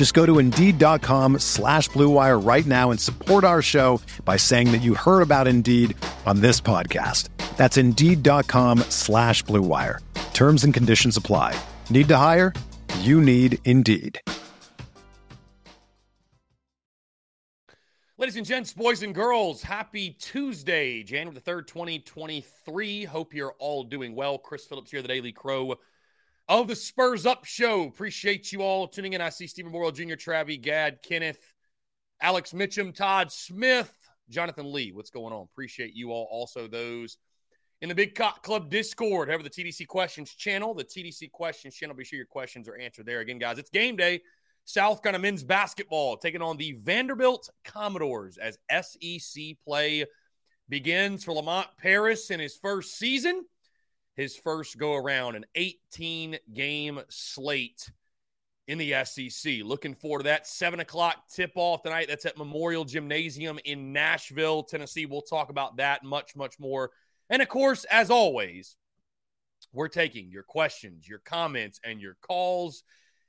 Just go to Indeed.com slash BlueWire right now and support our show by saying that you heard about Indeed on this podcast. That's Indeed.com slash BlueWire. Terms and conditions apply. Need to hire? You need Indeed. Ladies and gents, boys and girls, happy Tuesday, January the 3rd, 2023. Hope you're all doing well. Chris Phillips here, the Daily Crow of the Spurs Up Show. Appreciate you all tuning in. I see Stephen Morrill Jr., Travi, Gad, Kenneth, Alex Mitchum, Todd Smith, Jonathan Lee. What's going on? Appreciate you all. Also, those in the Big Cock Club Discord. Have the TDC Questions channel. The TDC Questions channel. Be sure your questions are answered there. Again, guys, it's game day. South Carolina men's basketball taking on the Vanderbilt Commodores as SEC play begins for Lamont Paris in his first season, his first go around, an 18 game slate in the SEC. Looking forward to that. Seven o'clock tip off tonight. That's at Memorial Gymnasium in Nashville, Tennessee. We'll talk about that much, much more. And of course, as always, we're taking your questions, your comments, and your calls.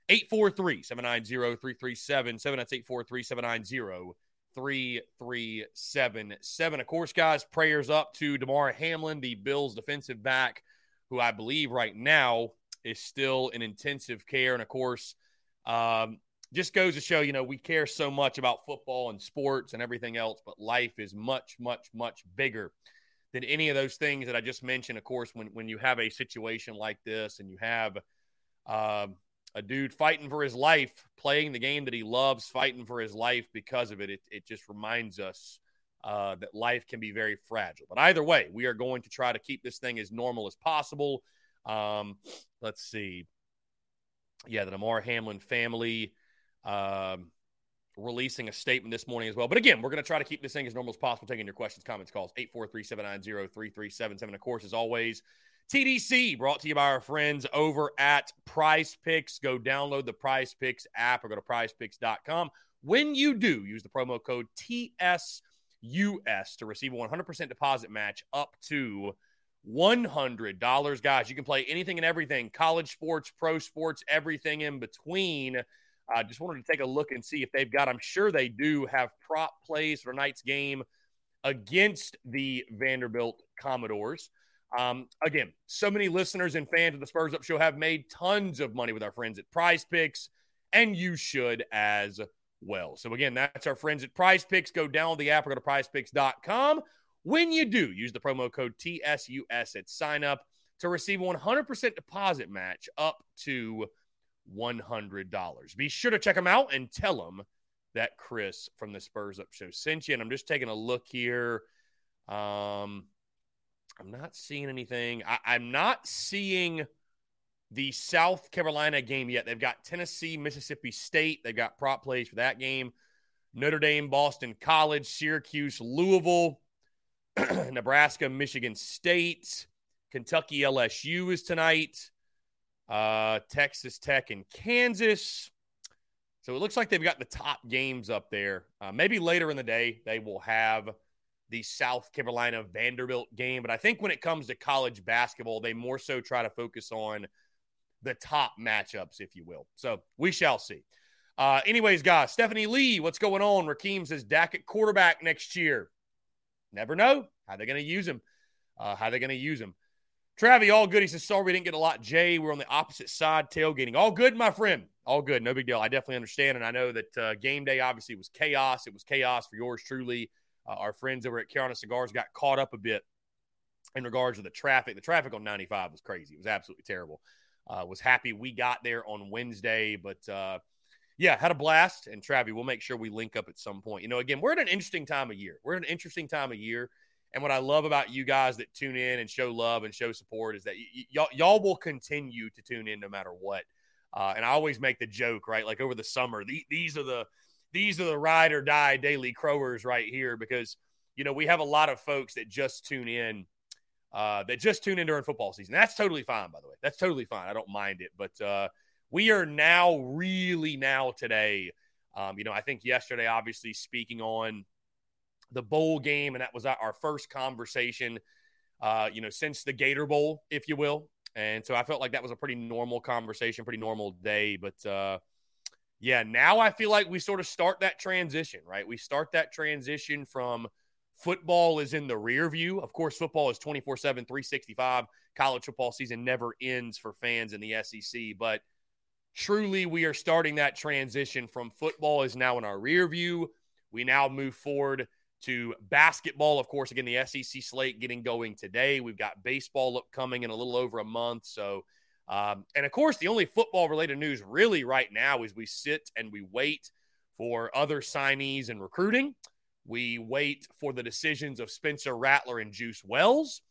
843 790 3377. That's 843 790 3377. Of course, guys, prayers up to Damar Hamlin, the Bills defensive back, who I believe right now is still in intensive care. And of course, um, just goes to show, you know, we care so much about football and sports and everything else, but life is much, much, much bigger than any of those things that I just mentioned. Of course, when, when you have a situation like this and you have, um, a dude fighting for his life, playing the game that he loves, fighting for his life because of it. It, it just reminds us uh, that life can be very fragile. But either way, we are going to try to keep this thing as normal as possible. Um, let's see. Yeah, the Damar Hamlin family um, releasing a statement this morning as well. But again, we're going to try to keep this thing as normal as possible, taking your questions, comments, calls, 843 790 3377. Of course, as always, TDC brought to you by our friends over at Prize Picks. Go download the Prize Picks app or go to prizepicks.com. When you do, use the promo code TSUS to receive a 100% deposit match up to $100. Guys, you can play anything and everything college sports, pro sports, everything in between. I uh, just wanted to take a look and see if they've got, I'm sure they do have prop plays for tonight's game against the Vanderbilt Commodores. Um, again, so many listeners and fans of the Spurs Up Show have made tons of money with our friends at Prize Picks, and you should as well. So, again, that's our friends at Prize Picks. Go download the app or go to prizepicks.com. When you do, use the promo code TSUS at sign up to receive a 100% deposit match up to $100. Be sure to check them out and tell them that Chris from the Spurs Up Show sent you. And I'm just taking a look here. Um, I'm not seeing anything. I, I, am not seeing the South Carolina game yet. They've got Tennessee, Mississippi State. They've got prop plays for that game. Notre Dame, Boston College, Syracuse, Louisville, Nebraska, Michigan State, Kentucky, LSU is tonight. Uh, Texas Tech and Kansas. So it looks like they've got the top games up there. Uh, maybe later in the day they will have the South Carolina Vanderbilt game. But I think when it comes to college basketball, they more so try to focus on the top matchups, if you will. So we shall see. Uh, anyways, guys, Stephanie Lee, what's going on? Rakeem says Dak at quarterback next year. Never know how they're going to use him. Uh, how they're going to use him. Travi, all good. He says, sorry we didn't get a lot. Jay, we're on the opposite side tailgating. All good, my friend. All good. No big deal. I definitely understand. And I know that uh, game day obviously was chaos. It was chaos for yours truly. Uh, our friends over at Carolina Cigars got caught up a bit in regards to the traffic. The traffic on 95 was crazy. It was absolutely terrible. Uh, was happy we got there on Wednesday, but uh, yeah, had a blast. And Travi, we'll make sure we link up at some point. You know, again, we're at an interesting time of year. We're at an interesting time of year. And what I love about you guys that tune in and show love and show support is that y- y- y'all will continue to tune in no matter what. Uh, and I always make the joke, right? Like over the summer, the, these are the these are the ride or die daily crowers right here because you know we have a lot of folks that just tune in uh, that just tune in during football season. That's totally fine, by the way. That's totally fine. I don't mind it. But uh, we are now really now today. Um, you know, I think yesterday, obviously speaking on the bowl game, and that was our first conversation. Uh, you know, since the Gator Bowl, if you will. And so I felt like that was a pretty normal conversation, pretty normal day. But uh, yeah, now I feel like we sort of start that transition, right? We start that transition from Football is in the rear view. Of course, football is 24 7, 365. College football season never ends for fans in the SEC. But truly, we are starting that transition from football is now in our rear view. We now move forward to basketball. Of course, again, the SEC slate getting going today. We've got baseball upcoming in a little over a month. So, um, and of course, the only football related news really right now is we sit and we wait for other signees and recruiting. We wait for the decisions of Spencer Rattler and Juice Wells.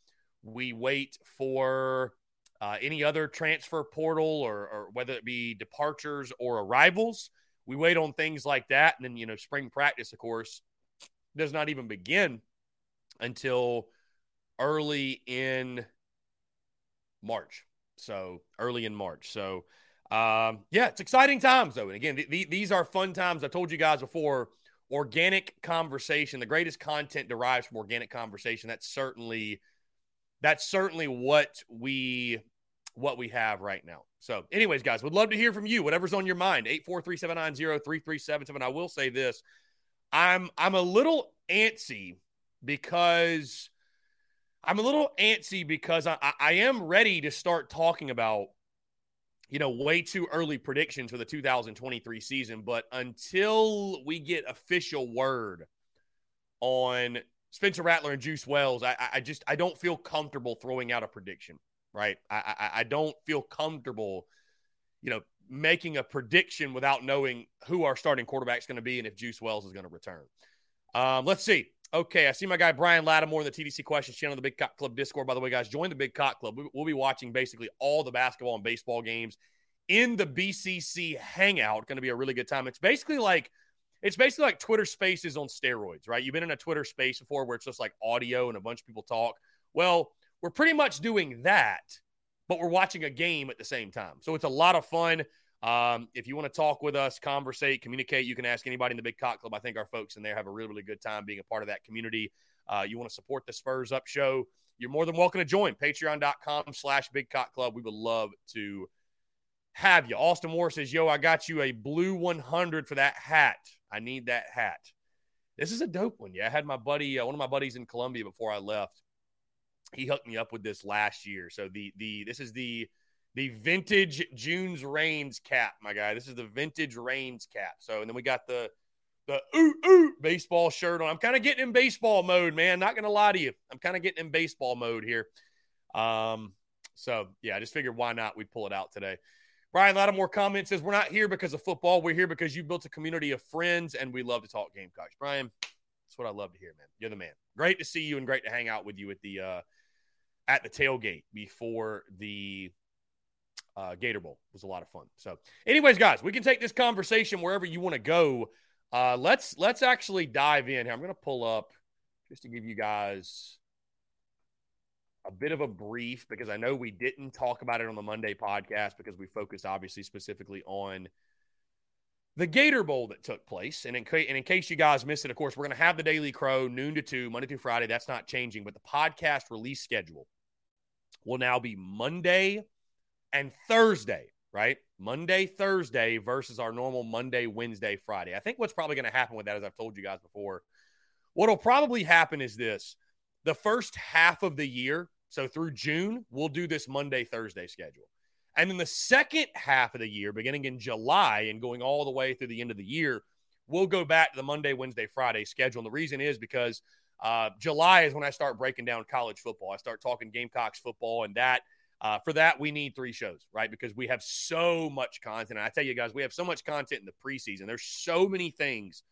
We wait for uh, any other transfer portal or, or whether it be departures or arrivals. We wait on things like that. And then, you know, spring practice, of course, does not even begin until early in March. So early in March. So, um, yeah, it's exciting times, though. And again, th- th- these are fun times. I told you guys before organic conversation the greatest content derives from organic conversation. That's certainly that's certainly what we what we have right now. So anyways guys would love to hear from you whatever's on your mind. 843-790-3377 i will say this. I'm i'm a little antsy because i'm a little antsy because i i am ready to start talking about you know, way too early predictions for the 2023 season. But until we get official word on Spencer Rattler and Juice Wells, I, I just I don't feel comfortable throwing out a prediction. Right? I, I, I don't feel comfortable, you know, making a prediction without knowing who our starting quarterback is going to be and if Juice Wells is going to return. Um, let's see. Okay, I see my guy Brian Lattimore in the TDC questions channel, the Big Cock Club Discord. By the way, guys, join the Big Cock Club. We'll be watching basically all the basketball and baseball games in the BCC Hangout. Going to be a really good time. It's basically like it's basically like Twitter Spaces on steroids, right? You've been in a Twitter Space before where it's just like audio and a bunch of people talk. Well, we're pretty much doing that, but we're watching a game at the same time. So it's a lot of fun. Um, if you want to talk with us, conversate, communicate, you can ask anybody in the Big Cock Club. I think our folks in there have a really, really good time being a part of that community. Uh, you want to support the Spurs Up Show, you're more than welcome to join. Patreon.com slash Big Cock Club. We would love to have you. Austin Moore says, Yo, I got you a blue 100 for that hat. I need that hat. This is a dope one. Yeah, I had my buddy, uh, one of my buddies in Columbia before I left. He hooked me up with this last year. So the the this is the the vintage June's Reigns cap, my guy. This is the vintage Reigns cap. So, and then we got the the ooh ooh baseball shirt on. I'm kind of getting in baseball mode, man. Not gonna lie to you, I'm kind of getting in baseball mode here. Um, so yeah, I just figured why not? We'd pull it out today. Brian Lattimore comments says we're not here because of football. We're here because you built a community of friends, and we love to talk Gamecocks. Brian, that's what I love to hear, man. You're the man. Great to see you, and great to hang out with you at the uh, at the tailgate before the uh, Gator Bowl was a lot of fun. So, anyways, guys, we can take this conversation wherever you want to go. Uh, let's let's actually dive in here. I'm going to pull up just to give you guys a bit of a brief because I know we didn't talk about it on the Monday podcast because we focused obviously specifically on the Gator Bowl that took place. And in, ca- and in case you guys missed it, of course, we're going to have the Daily Crow noon to two, Monday through Friday. That's not changing, but the podcast release schedule will now be Monday and Thursday, right? Monday, Thursday versus our normal Monday, Wednesday, Friday. I think what's probably going to happen with that, as I've told you guys before, what'll probably happen is this the first half of the year, so through June, we'll do this Monday, Thursday schedule. And then the second half of the year, beginning in July and going all the way through the end of the year, we'll go back to the Monday, Wednesday, Friday schedule. And the reason is because Uh, July is when I start breaking down college football. I start talking Gamecocks football, and that uh, for that we need three shows, right? Because we have so much content. And I tell you guys, we have so much content in the preseason. There's so many things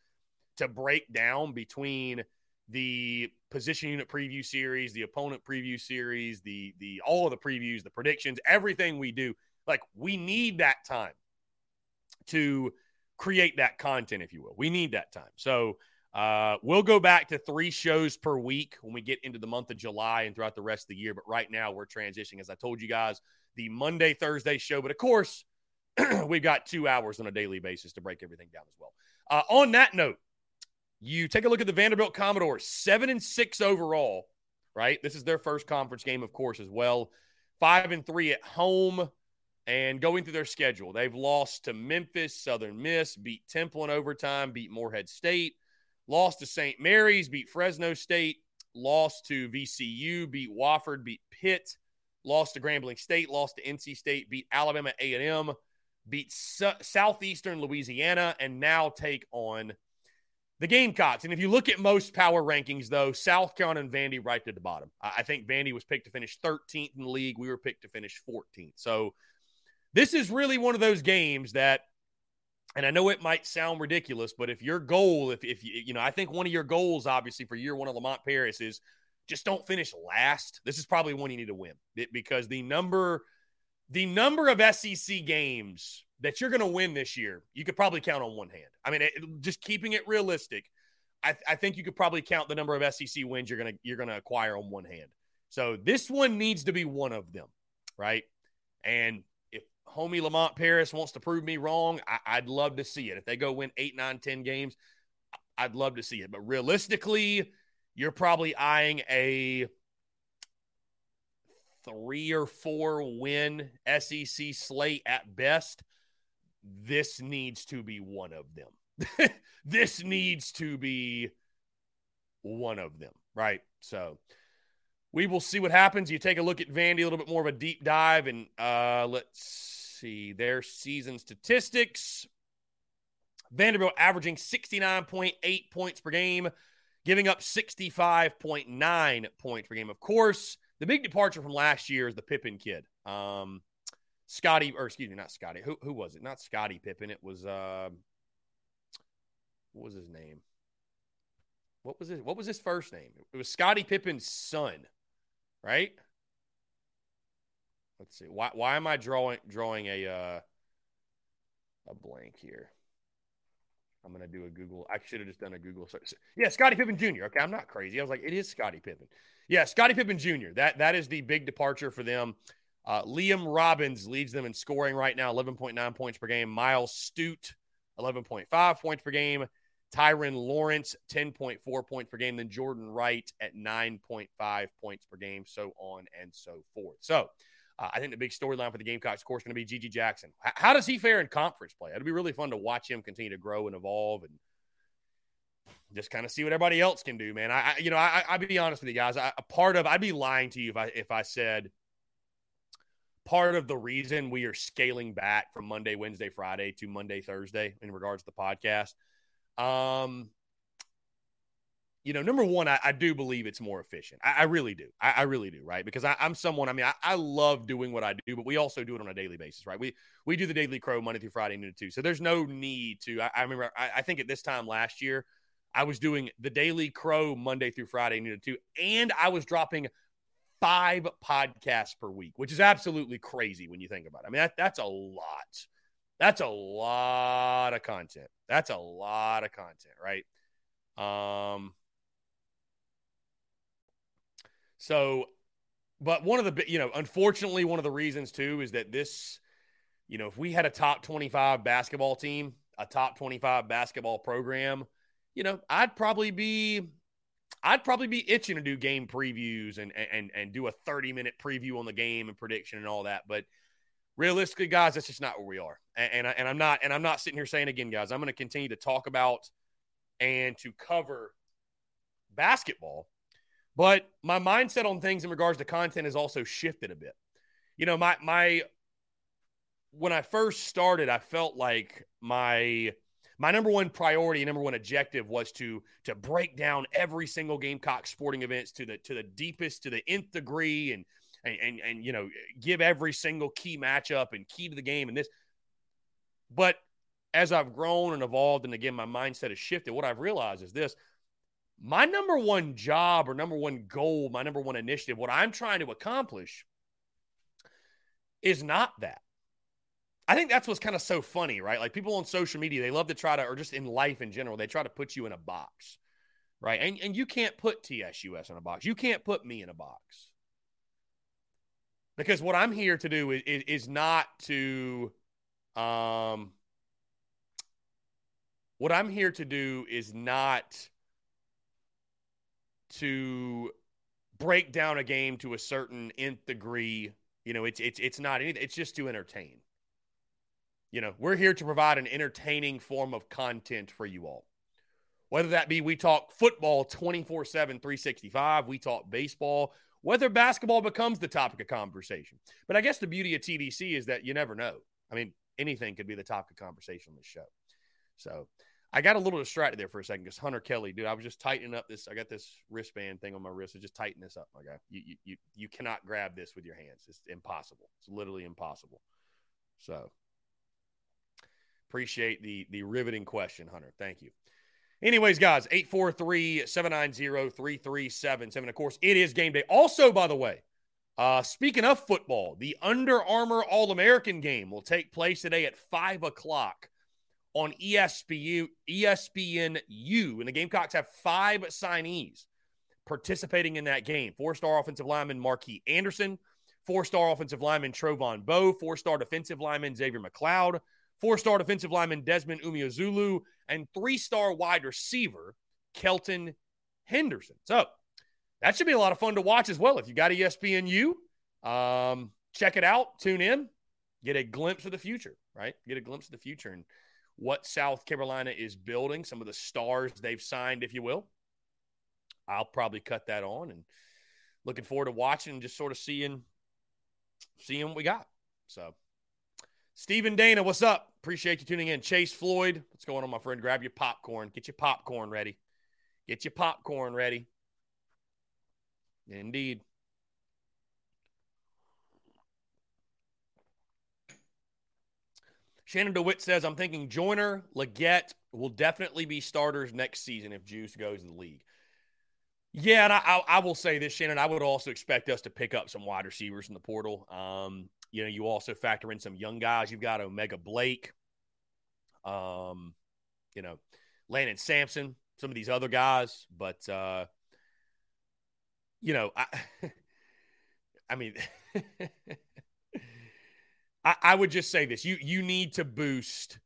to break down between the position unit preview series, the opponent preview series, the the all of the previews, the predictions, everything we do. Like we need that time to create that content, if you will. We need that time. So uh, we'll go back to three shows per week when we get into the month of July and throughout the rest of the year. But right now, we're transitioning, as I told you guys, the Monday, Thursday show. But of course, we've got two hours on a daily basis to break everything down as well. Uh, on that note, you take a look at the Vanderbilt Commodores, seven and six overall, right? This is their first conference game, of course, as well. Five and three at home. And going through their schedule, they've lost to Memphis, Southern Miss, beat Temple in overtime, beat Morehead State, lost to St. Mary's, beat Fresno State, lost to VCU, beat Wofford, beat Pitt, lost to Grambling State, lost to NC State, beat Alabama A&M, beat Southeastern Louisiana, and now take on the Gamecocks. And if you look at most power rankings, though, South Carolina and Vandy right at the bottom. I think Vandy was picked to finish 13th in the league. We were picked to finish 14th. So this is really one of those games that, and I know it might sound ridiculous, but if your goal, if, if you, you know, I think one of your goals, obviously, for year one of Lamont Paris is just don't finish last. This is probably one you need to win because the number, the number of SEC games that you're going to win this year, you could probably count on one hand. I mean, it, just keeping it realistic, I, I, think you could probably count the number of SEC wins you're to you're going to acquire on one hand. So this one needs to be one of them, right? And homie Lamont Paris wants to prove me wrong, I, would love to see it. If they go win eight, nine, ten games, I'd love to see it. But realistically, you're probably eyeing a three or four win SEC slate at best. This needs to be one of them. this needs to be one of them, right? So we will see what happens. You take a look at Vandy, a little bit more of a deep dive, and uh, let's see their season statistics. Vanderbilt averaging 69.8 points per game, giving up 65.9 points per game. Of course, the big departure from last year is the Pippen kid. Um, Scotty, or excuse me, not Scotty. Who, who was it? Not Scotty Pippen. It was, uh, what was his name? What was his, what was his first name? It was Scotty Pippen's son, right? Let's see. Why why am I drawing drawing a uh, a blank here? I'm gonna do a Google. I should have just done a Google search. Yeah, Scotty Pippen Jr. Okay, I'm not crazy. I was like, it is Scotty Pippen. Yeah, Scotty Pippen Jr. That that is the big departure for them. Uh, Liam Robbins leads them in scoring right now, 11.9 points per game. Myles Stute, 11.5 points per game. Tyrin Lawrence, 10.4 points per game. Then Jordan Wright at 9.5 points per game, so on and so forth. So uh, I think the big storyline for the Gamecocks, of course, going to be GG Jackson. H- how does he fare in conference play? It'll be really fun to watch him continue to grow and evolve and just kind of see what everybody else can do, man. I, I you know, I, I, would be honest with you guys. I, a part of, I'd be lying to you if I if I said part of the reason we are scaling back from Monday, Wednesday, Friday to Monday, Thursday in regards to the podcast. Um, you know, number one, I, I, do believe it's more efficient. I, I really do. I, I, really do, right? Because I, am someone. I mean, I, love doing what I do, but we also do it on a daily basis, right? We we do the daily crow Monday through Friday, noon to two. So there's no need to. I, remember. I, think at this time last year, I was doing the daily crow Monday through Friday, noon to two, and I was dropping five podcasts per week, which is absolutely crazy when you think about it. I mean, that, that's a lot. That's a lot of content. That's a lot of content, right? Um, so, but one of the, you know, unfortunately, one of the reasons too is that this, you know, if we had a top 25 basketball team, a top 25 basketball program, you know, I'd probably be, I'd probably be itching to do game previews and and and do a 30 minute preview on the game and prediction and all that. But realistically, guys, that's just not where we are. And and, I, and I'm not and I'm not sitting here saying again, guys, I'm going to continue to talk about and to cover basketball but my mindset on things in regards to content has also shifted a bit. You know, my my when I first started, I felt like my my number one priority, number one objective was to to break down every single Gamecock sporting events to the to the deepest, to the nth degree, and and and, and you know give every single key matchup and key to the game and this. But as I've grown and evolved, and again my mindset has shifted, what I've realized is this: my number one job or number one goal, my number one initiative, what I'm trying to accomplish is not that. I think that's what's kind of so funny, right? Like people on social media, they love to try to, or just in life in general, they try to put you in a box, right? And, and you can't put TSUS in a box. You can't put me in a box. Because what I'm here to do is, is, is not to, um, what I'm here to do is not to break down a game to a certain nth degree. You know, it's it's it's not anything. It's just to entertain. You know, we're here to provide an entertaining form of content for you all. Whether that be we talk football 24 7, 365, we talk baseball, whether basketball becomes the topic of conversation. But I guess the beauty of TDC is that you never know. I mean, anything could be the topic of conversation on this show. So I got a little distracted there for a second because Hunter Kelly, dude, I was just tightening up this. I got this wristband thing on my wrist. So just tighten this up, my guy. You, you, you, you cannot grab this with your hands. It's impossible. It's literally impossible. So Appreciate the the riveting question, Hunter. Thank you. Anyways, guys, 843-790-3377. Of course, it is game day. Also, by the way, uh, speaking of football, the Under Armour All-American game will take place today at 5 o'clock on ESPU, ESPNU. And the Gamecocks have five signees participating in that game. Four-star offensive lineman Marquis Anderson, four-star offensive lineman Trovon Baugh, four-star defensive lineman Xavier McLeod, four star defensive lineman Desmond Umeozulu, and three star wide receiver Kelton Henderson. So that should be a lot of fun to watch as well. If you got ESPNU, um, check it out, tune in, get a glimpse of the future, right? Get a glimpse of the future and what South Carolina is building, some of the stars they've signed, if you will. I'll probably cut that on and looking forward to watching and just sort of seeing seeing what we got. So Stephen Dana, what's up? Appreciate you tuning in. Chase Floyd, what's going on, my friend? Grab your popcorn. Get your popcorn ready. Get your popcorn ready. Indeed. Shannon DeWitt says, I'm thinking Joyner, Legette will definitely be starters next season if Juice goes to the league. Yeah, and I, I, will say this, Shannon. I would also expect us to pick up some wide receivers in the portal. Um, you know, you also factor in some young guys. You've got O'Mega Blake, um, you know, Landon Sampson, some of these other guys. But, uh, you know, I, I mean, I, I would just say this: you you need to boost,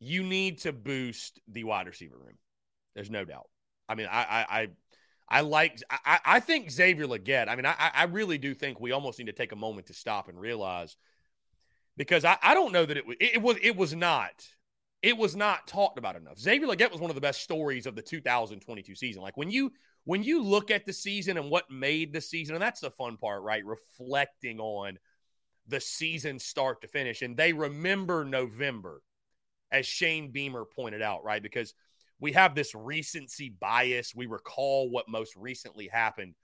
you need to boost the wide receiver room. There's no doubt. I mean, I I, I I like I, I think Xavier Legette. I mean, I, I really do think we almost need to take a moment to stop and realize because I, I don't know that it was it was it was not it was not talked about enough. Xavier Legette was one of the best stories of the 2022 season. Like when you when you look at the season and what made the season, and that's the fun part, right? Reflecting on the season start to finish. And they remember November, as Shane Beamer pointed out, right? Because we have this recency bias. We recall what most recently happened.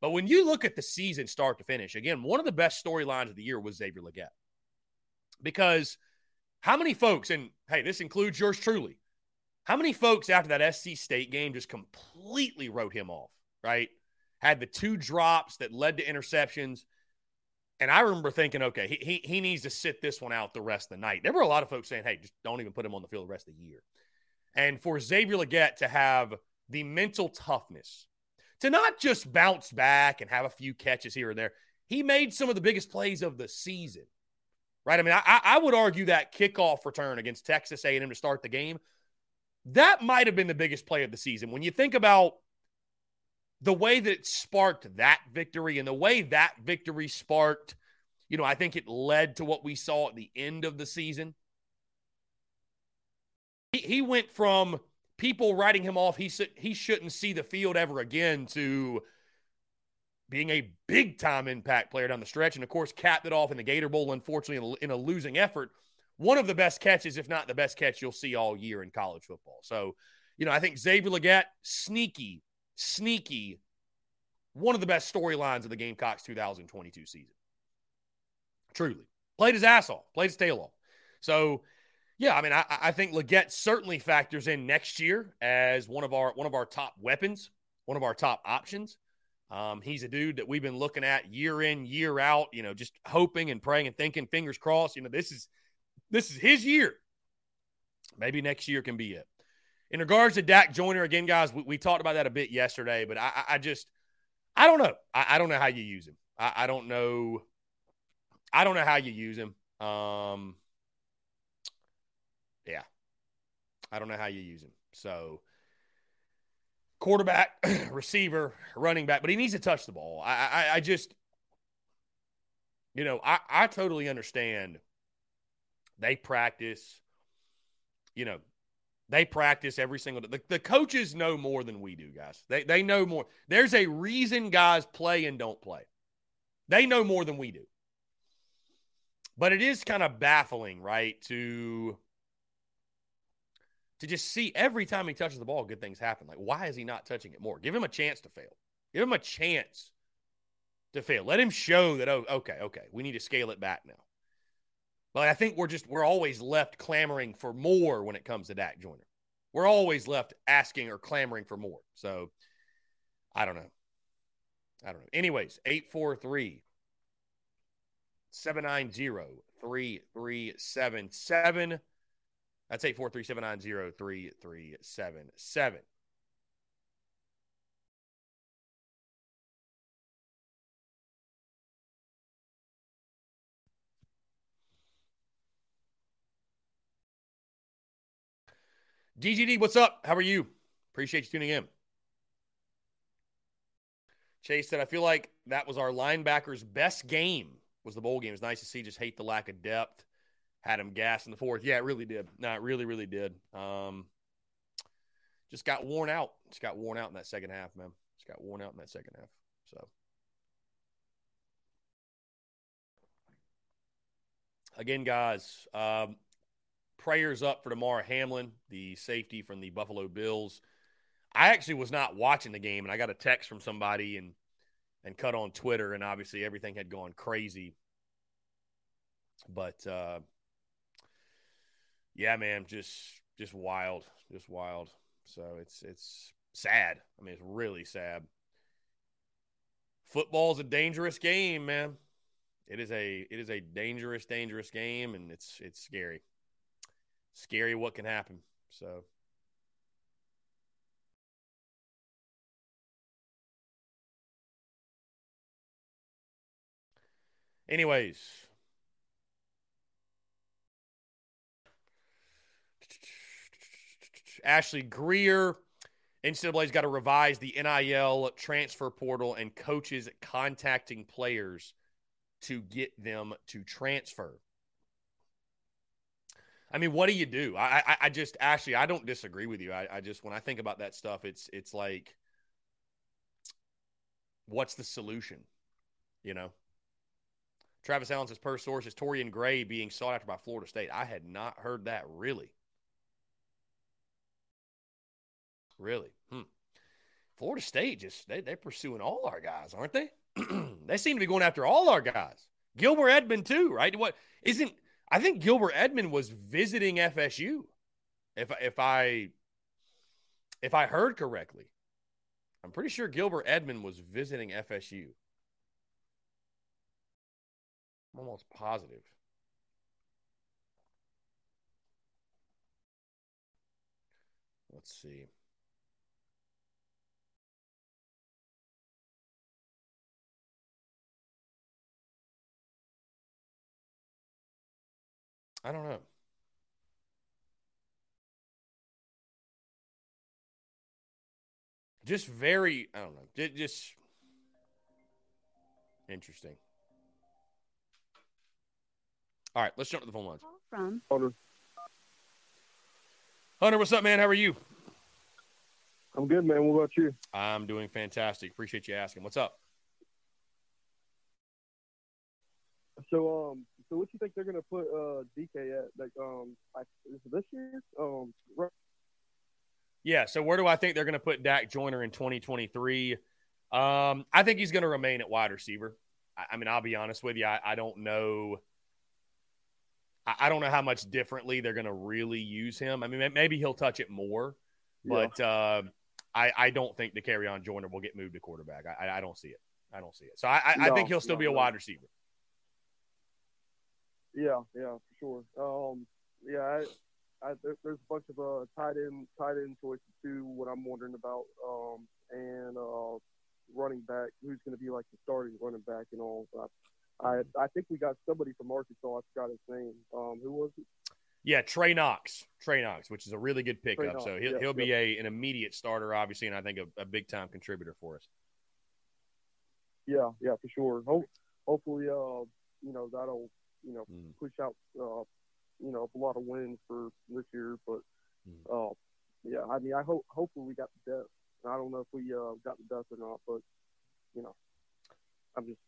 But when you look at the season start to finish, again, one of the best storylines of the year was Xavier Legette. Because how many folks, and hey, this includes yours truly, how many folks after that SC State game just completely wrote him off, right? Had the two drops that led to interceptions. And I remember thinking, okay, he, he, he needs to sit this one out the rest of the night. There were a lot of folks saying, hey, just don't even put him on the field the rest of the year. And for Xavier Legette to have the mental toughness to not just bounce back and have a few catches here and there, he made some of the biggest plays of the season. Right? I mean, I, I would argue that kickoff return against Texas A&M to start the game, that might have been the biggest play of the season. When you think about the way that it sparked that victory and the way that victory sparked, you know, I think it led to what we saw at the end of the season. He, he went from people writing him off, he, he shouldn't see the field ever again, to being a big time impact player down the stretch. And of course, capped it off in the Gator Bowl, unfortunately, in a, in a losing effort. one of the best catches, if not the best catch you'll see all year in college football. So, you know, I think Xavier Legette, sneaky, sneaky, one of the best storylines of the Gamecocks 2022 season. Truly. Played his ass off, played his tail off. So, yeah, I mean, I, I think Legette certainly factors in next year as one of our one of our top weapons, one of our top options. Um, he's a dude that we've been looking at year in, year out. You know, just hoping and praying and thinking, fingers crossed. You know, this is this is his year. Maybe next year can be it. In regards to Dak Joyner, again, guys, we, we talked about that a bit yesterday, but I, I just, I don't know. I, I, don't know how you use him. I, I, don't know. I don't know how you use him. Um, yeah, I don't know how you use him. So, quarterback, receiver, running back, but he needs to touch the ball. I, I, I just, you know, I, I totally understand they practice, you know, they practice every single day. The, the, coaches know more than we do, guys. They, they know more. There's a reason guys play and don't play. They know more than we do. But it is kind of baffling, right? To to just see every time he touches the ball, good things happen. Like, why is he not touching it more? Give him a chance to fail. Give him a chance to fail. Let him show that, oh, okay, okay, we need to scale it back now. But I think we're just we're always left clamoring for more when it comes to Dak Joyner. We're always left asking or clamoring for more. So I don't know. I don't know. Anyways, 843 790 3377. That's 843 790 3377. DGD, what's up? How are you? Appreciate you tuning in. Chase said, I feel like that was our linebackers' best game was the bowl game. It's nice to see. Just hate the lack of depth. Had him gas in the fourth. Yeah, it really did. No, it really, really did. Um, just got worn out. Just got worn out in that second half, man. Just got worn out in that second half. So again, guys, um, prayers up for Damar Hamlin, the safety from the Buffalo Bills. I actually was not watching the game, and I got a text from somebody and and cut on Twitter, and obviously everything had gone crazy. But uh, yeah, man, just just wild, just wild. So it's it's sad. I mean, it's really sad. Football's a dangerous game, man. It is a it is a dangerous, dangerous game, and it's it's scary scary what can happen. So. Anyways, Ashley Greer, NCAA's got to revise the NIL transfer portal and coaches contacting players to get them to transfer. I mean, what do you do? I, I, I just actually I don't disagree with you. I, I just when I think about that stuff, it's it's like, what's the solution? You know, Travis Allen says per source is Torrian Gray being sought after by Florida State. I had not heard that really. Really? Hmm. Florida State just they they're pursuing all our guys, aren't they? they seem to be going after all our guys. Gilbert Edmond too, right? What isn't I think Gilbert Edmond was visiting FSU. If if I if I heard correctly. I'm pretty sure Gilbert Edmond was visiting FSU. I'm almost positive. Let's see. I don't know. Just very, I don't know. Just, just interesting. All right, let's jump to the phone lines. From Hunter. Hunter, what's up, man? How are you? I'm good, man. What about you? I'm doing fantastic. Appreciate you asking. What's up? So, um, so what you think they're gonna put uh, DK at? Like, um, like is this year? Um, right. Yeah. So where do I think they're going to put Dak Joyner in 2023? Um, I think he's going to remain at wide receiver. I, I mean, I'll be honest with you. I, I don't know. I, I, don't know how much differently they're going to really use him. I mean, maybe he'll touch it more, yeah. but uh, I, I don't think Dakereon Joyner will get moved to quarterback. I, I don't see it. I don't see it. So I, no, I think he'll still no, be a wide receiver. Yeah, yeah, for sure. Um, yeah, I, I, there, there's a bunch of uh, tight end tight end choices too. What I'm wondering about, um, and uh, running back, who's going to be like the starting running back and all. I, I, I think we got somebody from Arkansas. I forgot his name. Um, who was it? Yeah, Trey Knox. Trey Knox, which is a really good pickup. So he'll, yeah, he'll be a an immediate starter, obviously, and I think a, a big time contributor for us. Yeah, yeah, for sure. Hope, hopefully, uh, you know, that'll you know mm. push out uh, you know a lot of wins for this year. But mm. uh, yeah, I mean, I hope hopefully we got the depth. I don't know if we uh, got the depth or not, but you know, I'm just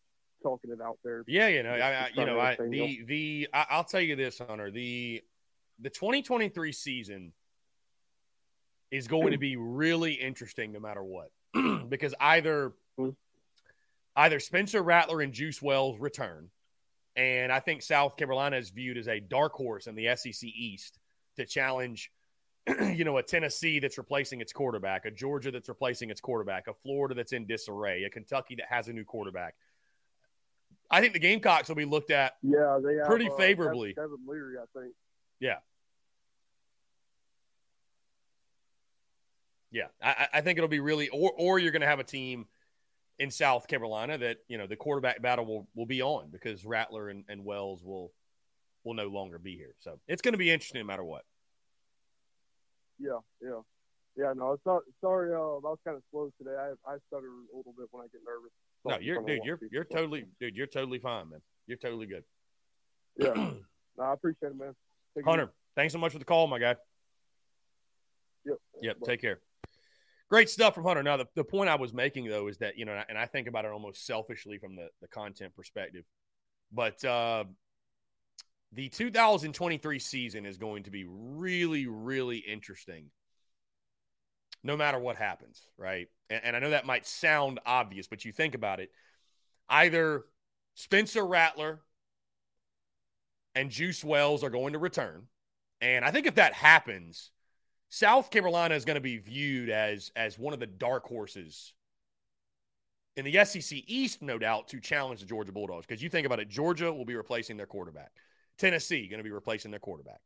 talking it out there. Yeah, you know, I, I you know, I the the I, I'll tell you this, Hunter the the 2023 season is going to be really interesting no matter what, because either mm-hmm. either Spencer Rattler and Juice Wells return, and I think South Carolina is viewed as a dark horse in the SEC East to challenge, you know, a Tennessee that's replacing its quarterback, a Georgia that's replacing its quarterback, a Florida that's in disarray, a Kentucky that has a new quarterback. I think the Gamecocks will be looked at yeah, they have, pretty uh, favorably. Devin Leary, I think. Yeah. Yeah, I, I think it'll be really, or or you're going to have a team in South Carolina that you know the quarterback battle will, will be on because Rattler and, and Wells will will no longer be here. So it's going to be interesting no matter what. Yeah, yeah, yeah. No, it's not. Sorry, uh, I was kind of slow today. I I stutter a little bit when I get nervous. No, you're dude. You're you're totally dude. You're totally fine, man. You're totally good. Yeah, no, I appreciate it, man. Take Hunter, thanks so much for the call, my guy. Yep. Yep. Bye. Take care. Great stuff from Hunter. Now, the, the point I was making, though, is that, you know, and I think about it almost selfishly from the, the content perspective, but uh, the 2023 season is going to be really, really interesting no matter what happens, right? And, and I know that might sound obvious, but you think about it either Spencer Rattler and Juice Wells are going to return. And I think if that happens, South Carolina is going to be viewed as as one of the dark horses in the SEC East, no doubt, to challenge the Georgia Bulldogs. Because you think about it, Georgia will be replacing their quarterback. Tennessee going to be replacing their quarterback.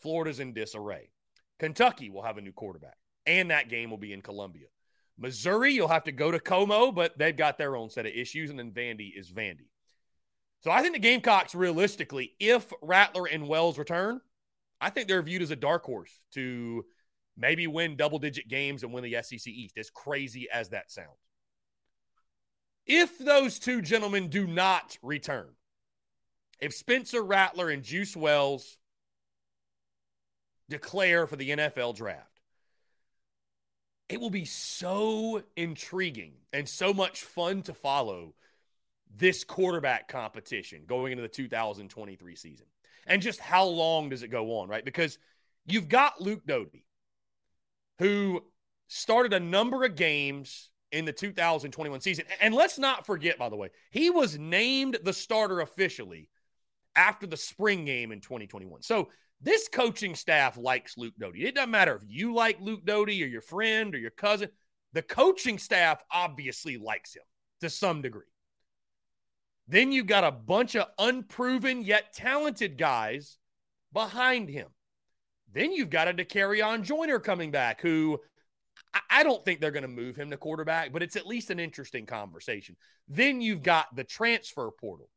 Florida's in disarray. Kentucky will have a new quarterback, and that game will be in Columbia. Missouri, you'll have to go to Como, but they've got their own set of issues, and then Vandy is Vandy. So I think the Gamecocks, realistically, if Rattler and Wells return, I think they're viewed as a dark horse to – maybe win double digit games and win the SEC East, as crazy as that sounds. If those two gentlemen do not return, if Spencer Rattler and Juice Wells declare for the NFL draft, it will be so intriguing and so much fun to follow this quarterback competition going into the 2023 season. And just how long does it go on, right? Because you've got Luke Doty, who started a number of games in the 2021 season. And let's not forget, by the way, he was named the starter officially after the spring game in 2021. So this coaching staff likes Luke Doty. It doesn't matter if you like Luke Doty or your friend or your cousin, the coaching staff obviously likes him to some degree. Then you've got a bunch of unproven yet talented guys behind him. Then you've got a Dakereon Joyner coming back, who I don't think they're going to move him to quarterback, but it's at least an interesting conversation. Then you've got the transfer portal.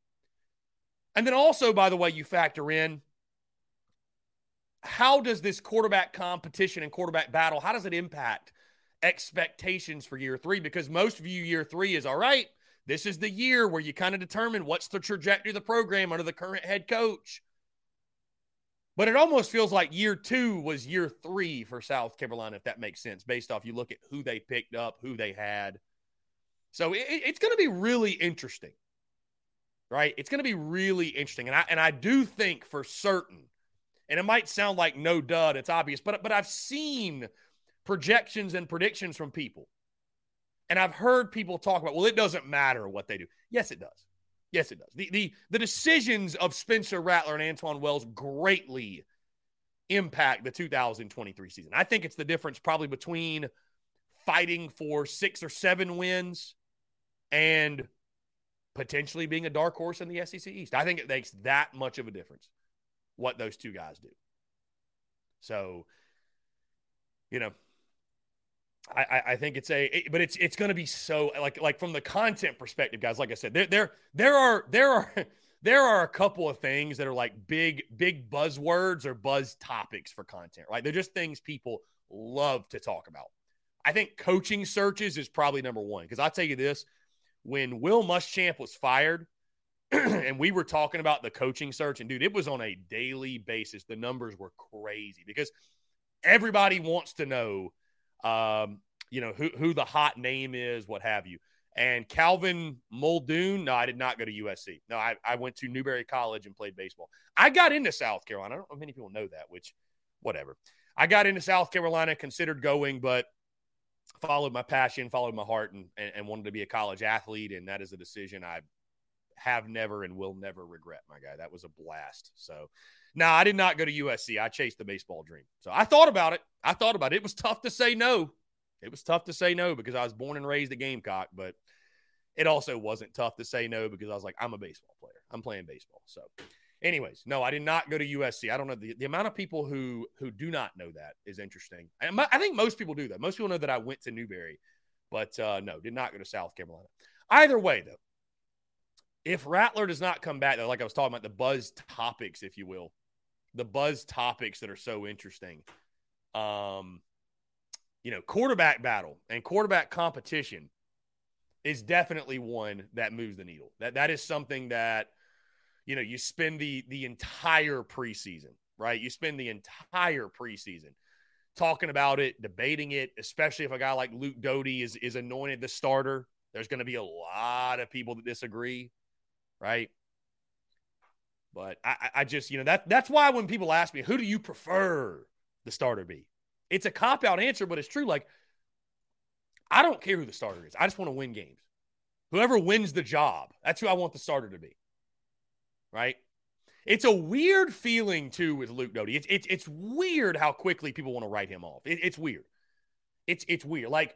And then also, by the way, you factor in how does this quarterback competition and quarterback battle, how does it impact expectations for year three? Because most view year three is all right. This is the year where you kind of determine what's the trajectory of the program under the current head coach. But it almost feels like year two was year three for South Carolina, if that makes sense, based off you look at who they picked up, who they had. So it, it's going to be really interesting. right? It's going to be really interesting. And I, and I do think for certain, and it might sound like no dud, it's obvious, but, but I've seen projections and predictions from people. And I've heard people talk about, well, it doesn't matter what they do. Yes, it does. Yes, it does. The, the, the decisions of Spencer Rattler and Antwane Wells greatly impact the 2023 season. I think it's the difference probably between fighting for six or seven wins and potentially being a dark horse in the SEC East. I think it makes that much of a difference what those two guys do. So, you know, I, I think it's a, but it's it's going to be so like like from the content perspective, guys. Like I said, there there there are there are there are a couple of things that are like big big buzzwords or buzz topics for content, right? They're just things people love to talk about. I think coaching searches is probably number one because I'll tell you this: when Will Muschamp was fired, and we were talking about the coaching search, and dude, it was on a daily basis. The numbers were crazy because everybody wants to know, um, you know, who who the hot name is, what have you. And Calvin Muldoon, no, I did not go to USC. No, I, I went to Newberry College and played baseball. I got into South Carolina. I don't know if many people know that, which, whatever. I got into South Carolina, considered going, but followed my passion, followed my heart, and, and, and wanted to be a college athlete. And that is a decision I have never and will never regret, my guy. That was a blast. So, now I did not go to USC. I chased the baseball dream. So I thought about it. I thought about it. It was tough to say no. It was tough to say no because I was born and raised a Gamecock, but it also wasn't tough to say no because I was like, I'm a baseball player. I'm playing baseball. So, anyways, no, I did not go to USC. I don't know the, the amount of people who who do not know that is interesting. And I think most people do that. Most people know that I went to Newberry, but uh, no, did not go to South Carolina. Either way, though, if Rattler does not come back, though, like I was talking about the buzz topics, if you will, the buzz topics that are so interesting. Um, you know, quarterback battle and quarterback competition is definitely one that moves the needle. That that is something that you know, you spend the the entire preseason, right? You spend the entire preseason talking about it, debating it, especially if a guy like Luke Doty is is anointed the starter. There's going to be a lot of people that disagree, right? But I, I just, you know, that that's why when people ask me, who do you prefer the starter be? It's a cop out answer, but it's true. Like, I don't care who the starter is. I just want to win games. Whoever wins the job, that's who I want the starter to be. Right? It's a weird feeling too with Luke Doty. It's it's it's weird how quickly people want to write him off. It, it's weird. It's it's weird. Like,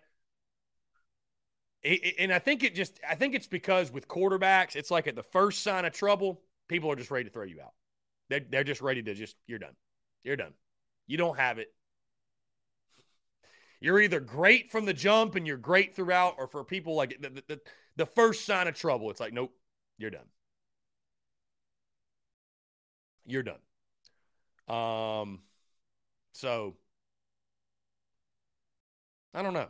it, and I think it just I think it's because with quarterbacks, it's like at the first sign of trouble, people are just ready to throw you out. They're, they're just ready to just, you're done. You're done. You don't have it. You're either great from the jump and you're great throughout, or for people like the, the, the first sign of trouble, it's like, nope, you're done. You're done. Um, so I don't know.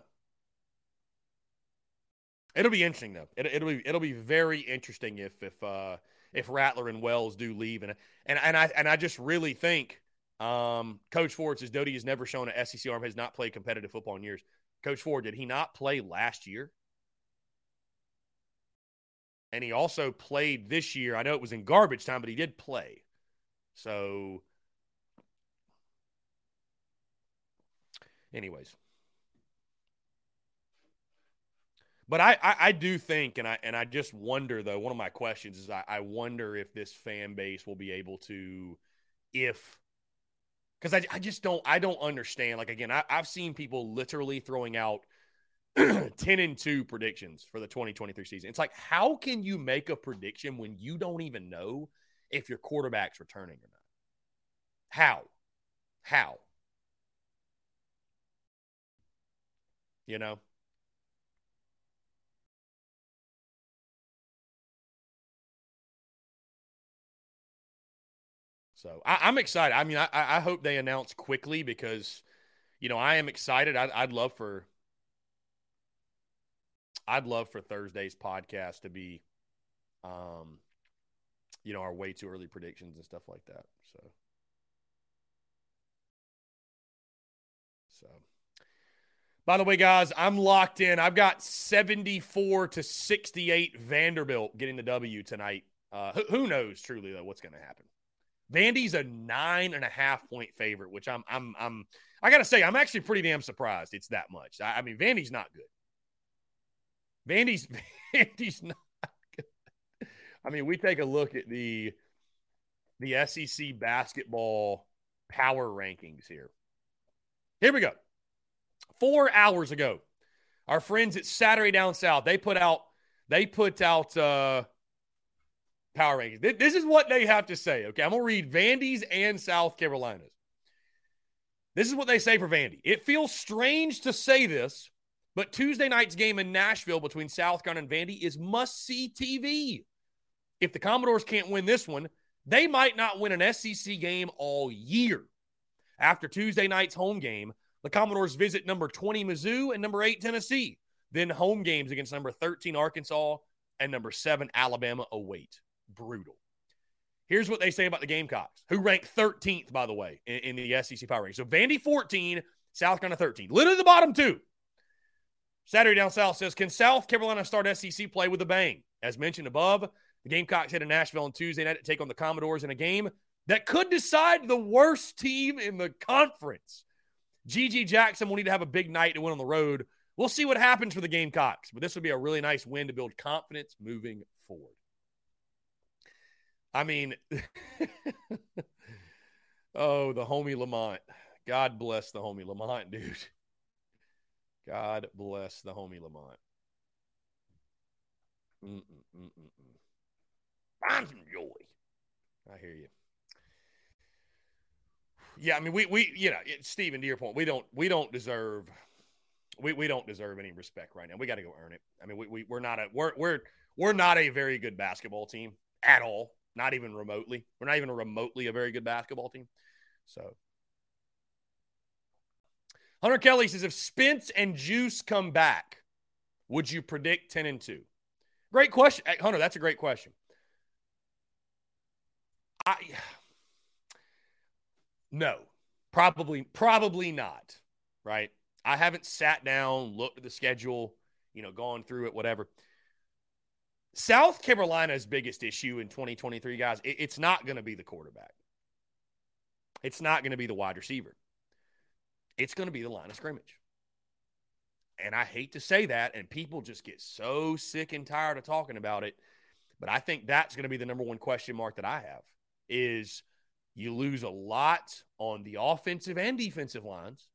It'll be interesting though. It, will be it'll be very interesting if if uh if Rattler and Wells do leave. And and and I and I just really think um, Coach Ford says Doty has never shown an SEC arm, has not played competitive football in years. Coach Ford, did he not play last year? And he also played this year. I know it was in garbage time, but he did play. So, anyways. But I, I, I, do think, and I and I just wonder though. One of my questions is I, I wonder if this fan base will be able to, if, because I, I just don't I don't understand. Like again, I, I've seen people literally throwing out ten and two predictions for the 2023 season. It's like how can you make a prediction when you don't even know if your quarterback's returning or not? How? How? You know. So I, am excited. I mean, I, I hope they announce quickly because, you know, I am excited. I, I'd love for, I'd love for Thursday's podcast to be, um, you know, our way too early predictions and stuff like that. So, so. By the way, guys, I'm locked in. I've got 74 to 68 Vanderbilt getting the W tonight Uh, who, who knows truly though what's going to happen? Vandy's a nine and a half point favorite, which I'm I'm I'm I gotta say I'm actually pretty damn surprised it's that much. I, I mean Vandy's not good. Vandy's Vandy's not good. I mean we take a look at the the SEC basketball power rankings here. Here we go. Four hours ago, our friends at Saturday Down South they put out they put out uh, power rankings. This is what they have to say. Okay, I'm gonna read Vandy's and South Carolina's. This is what they say for Vandy. It feels strange to say this, but Tuesday night's game in Nashville between South Carolina and Vandy is must see TV. If the Commodores can't win this one, they might not win an SEC game all year. After Tuesday night's home game, the Commodores visit number 20 Mizzou and number 8 Tennessee. Then home games against number 13 Arkansas and number 7 Alabama await. Brutal. Here's what they say about the Gamecocks, who rank 13th, by the way, in, in the SEC power ranking. So Vandy 14, South Carolina 13. Literally the bottom two. Saturday Down South says, Can South Carolina start SEC play with a bang? As mentioned above, the Gamecocks head to Nashville on Tuesday night to take on the Commodores in a game that could decide the worst team in the conference. GG Jackson will need to have a big night to win on the road. We'll see what happens for the Gamecocks, but this would be a really nice win to build confidence moving forward. I mean, oh, the homie Lamont. God bless the homie Lamont, dude. God bless the homie Lamont. Find some joy. I hear you. Yeah, I mean, we we you know, Stephen, to your point, we don't we don't deserve we, we don't deserve any respect right now. We got to go earn it. I mean, we, we we're not a we're we're we're not a very good basketball team at all. Not even remotely. We're not even remotely a very good basketball team. So Hunter Kelly says if Spence and Juice come back, would you predict 10 and 2? Great question. Hey, Hunter, that's a great question. I no, probably, probably not. Right. I haven't sat down, looked at the schedule, you know, gone through it, whatever. South Carolina's biggest issue in 2023, guys, it, it's not going to be the quarterback. It's not going to be the wide receiver. It's going to be the line of scrimmage. And I hate to say that, and people just get so sick and tired of talking about it. But I think that's going to be the number one question mark that I have is you lose a lot on the offensive and defensive lines.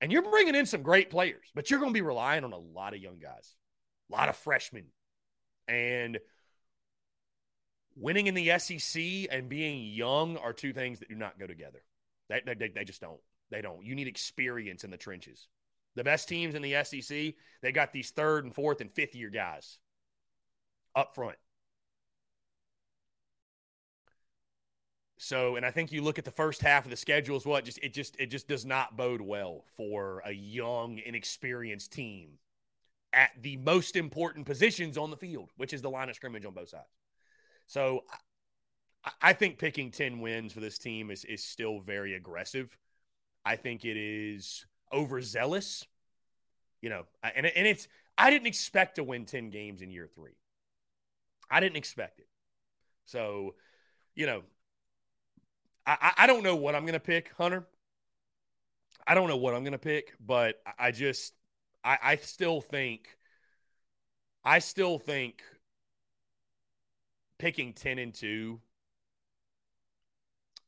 And you're bringing in some great players, but you're going to be relying on a lot of young guys, a lot of freshmen. And winning in the SEC and being young are two things that do not go together. They, they, they just don't. They don't. You need experience in the trenches. The best teams in the SEC, they got these third and fourth and fifth year guys up front. So, and I think you look at the first half of the schedule as well. It just it just it just does not bode well for a young, inexperienced team at the most important positions on the field, which is the line of scrimmage on both sides. So, I, think picking ten wins for this team is is still very aggressive. I think it is overzealous. You know, and and it's I didn't expect to win ten games in year three. I didn't expect it. So, you know, I, I don't know what I'm going to pick, Hunter. I don't know what I'm going to pick, but I just, I, I still think, I still think picking 10 and 2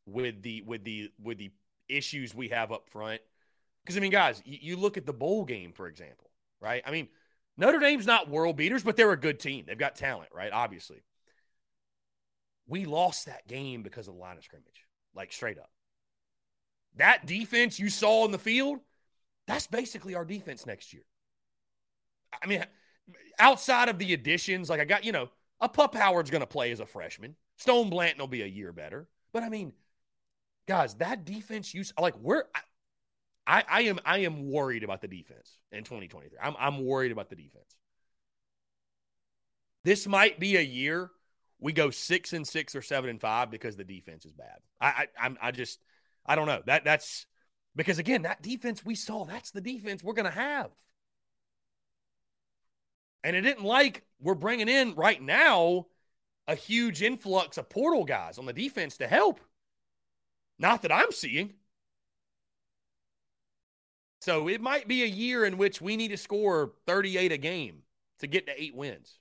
with the, with the, with the issues we have up front. Because, I mean, guys, you, you look at the bowl game, for example, right? I mean, Notre Dame's not world beaters, but they're a good team. They've got talent, right? Obviously. We lost that game because of the line of scrimmage like straight up. That defense you saw in the field, that's basically our defense next year. I mean, outside of the additions, like I got, you know, a Pup Howard's going to play as a freshman. Stone Blanton will be a year better. But I mean, guys, that defense you like we're I, I am I am worried about the defense in 2023. I'm I'm worried about the defense. This might be a year we go six and six or seven and five because the defense is bad. I, I I'm I just I don't know that that's because again that defense we saw that's the defense we're gonna have, and it didn't like we're bringing in right now a huge influx of portal guys on the defense to help. Not that I'm seeing. So it might be a year in which we need to score 38 a game to get to eight wins.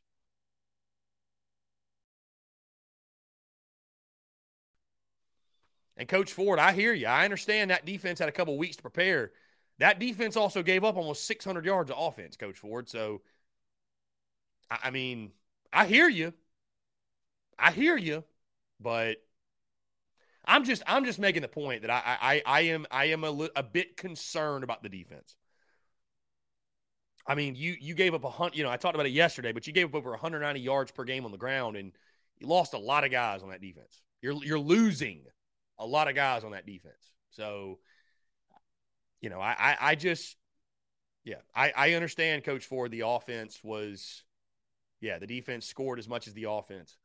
And Coach Ford, I hear you. I understand that defense had a couple weeks to prepare. That defense also gave up almost 600 yards of offense, Coach Ford. So, I mean, I hear you. I hear you, but I'm just I'm just making the point that I I, I am I am a, a bit concerned about the defense. I mean, you you gave up a hunt. You know, I talked about it yesterday, but you gave up over 190 yards per game on the ground, and you lost a lot of guys on that defense. You're you're losing a lot of guys on that defense. So, you know, I I, I just yeah, I I understand, Coach Ford. The offense was, yeah, the defense scored as much as the offense.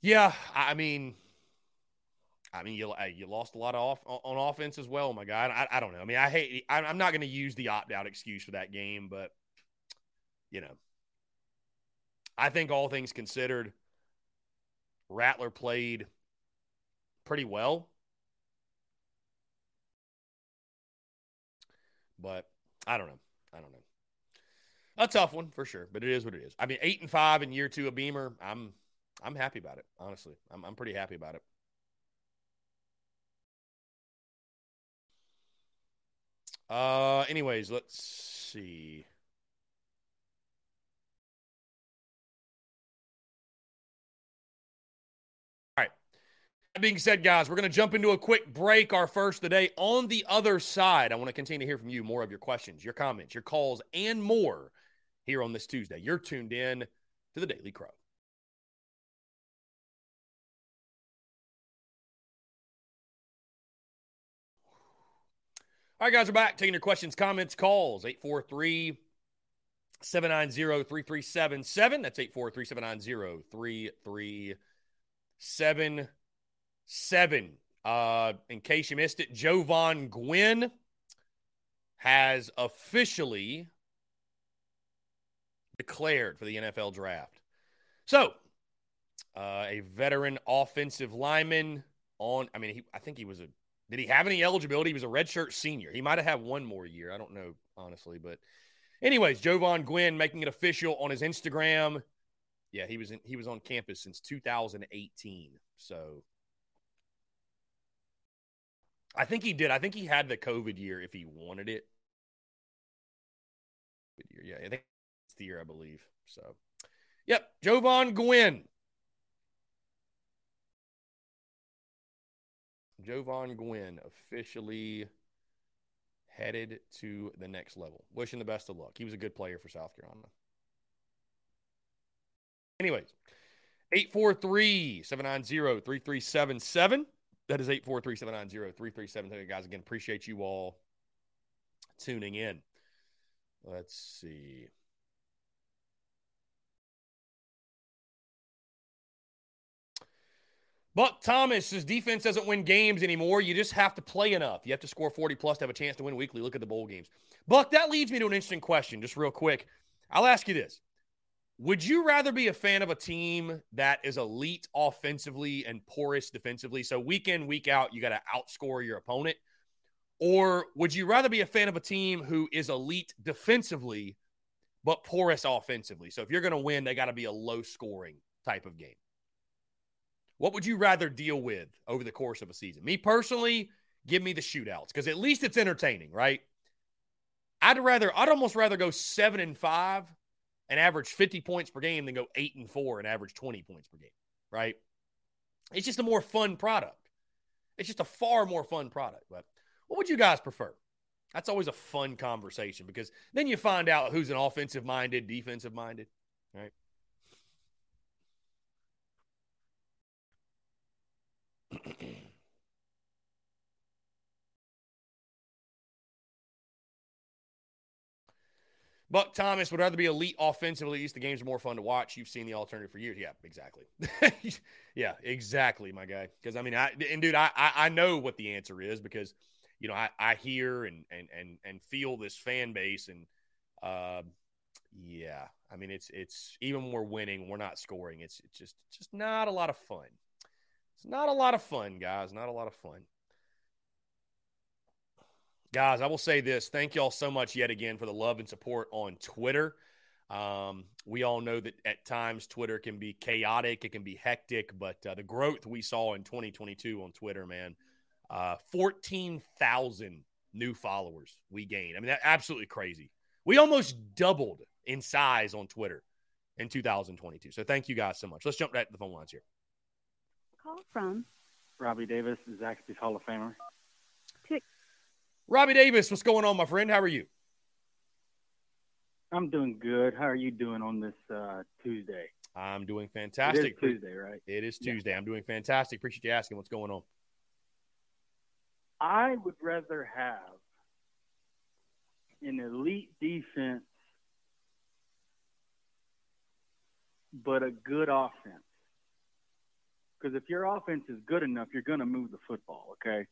Yeah, I mean, I mean, you you lost a lot of off on offense as well. My God, I, I don't know. I mean, I hate. I'm not going to use the opt out excuse for that game, but you know, I think all things considered, Rattler played pretty well, but I don't know. I don't know. A tough one for sure, but it is what it is. I mean, eight and five in year two of Beamer. I'm I'm happy about it. Honestly, I'm I'm pretty happy about it. Uh, anyways, let's see. Being said, guys, we're going to jump into a quick break, our first today. On the other side, I want to continue to hear from you more of your questions, your comments, your calls, and more here on this Tuesday. You're tuned in to the Daily Crow. All right, guys, we're back taking your questions, comments, calls. 843 790 3377. That's 843 790 3377. Uh, in case you missed it, Jovaughn Gwyn has officially declared for the NFL draft. So, uh, a veteran offensive lineman on, I mean, he, I think he was a did he have any eligibility? He was a redshirt senior. He might have had one more year. I don't know, honestly. But, anyways, Jovaughn Gwyn making it official on his Instagram. Yeah, he was in, he was on campus since 2018. So, I think he did. I think he had the COVID year if he wanted it. Yeah, I think it's the year I believe. So, yep, Jovaughn Gwyn Jovaughn Gwyn officially headed to the next level. Wishing the best of luck. He was a good player for South Carolina. Anyways, 843 790 3377. That is 843 790 3377. Guys, again, appreciate you all tuning in. Let's see. Buck Thomas's defense doesn't win games anymore. You just have to play enough. You have to score 40 plus to have a chance to win weekly. Look at the bowl games. Buck, that leads me to an interesting question, just real quick. I'll ask you this. Would you rather be a fan of a team that is elite offensively and porous defensively? So week in, week out, you got to outscore your opponent. Or would you rather be a fan of a team who is elite defensively, but porous offensively? So if you're going to win, they got to be a low scoring type of game. What would you rather deal with over the course of a season? Me personally, give me the shootouts because at least it's entertaining, right? I'd rather, I'd almost rather go seven and five and average 50 points per game than go eight and four and average 20 points per game, right? It's just a more fun product. It's just a far more fun product. But what would you guys prefer? That's always a fun conversation because then you find out who's an offensive minded, defensive minded, right? Buck Thomas would rather be elite offensively. At least the games are more fun to watch. You've seen the alternative for years. Yeah, exactly. yeah, exactly, my guy. Because I mean, I and dude, I, I know what the answer is because you know I, I hear and and and and feel this fan base and uh, Yeah, I mean it's it's even when we're winning, we're not scoring. It's it's just just not a lot of fun. It's not a lot of fun, guys. Not a lot of fun. Guys, I will say this. Thank y'all so much yet again for the love and support on Twitter. Um, we all know that at times Twitter can be chaotic, it can be hectic, but uh, the growth we saw in 2022 on Twitter, man, uh, 14,000 new followers we gained. I mean, that absolutely crazy. We almost doubled in size on Twitter in 2022. So thank you guys so much. Let's jump right to the phone lines here. Call from Robbie Davis, Zaxby's Hall of Famer. Robbie Davis, what's going on, my friend? How are you? I'm doing good. How are you doing on this uh, Tuesday? I'm doing fantastic. It is Tuesday, right? It is Tuesday. Yeah. I'm doing fantastic. Appreciate you asking. What's going on? I would rather have an elite defense, but a good offense. Because if your offense is good enough, you're going to move the football. Okay.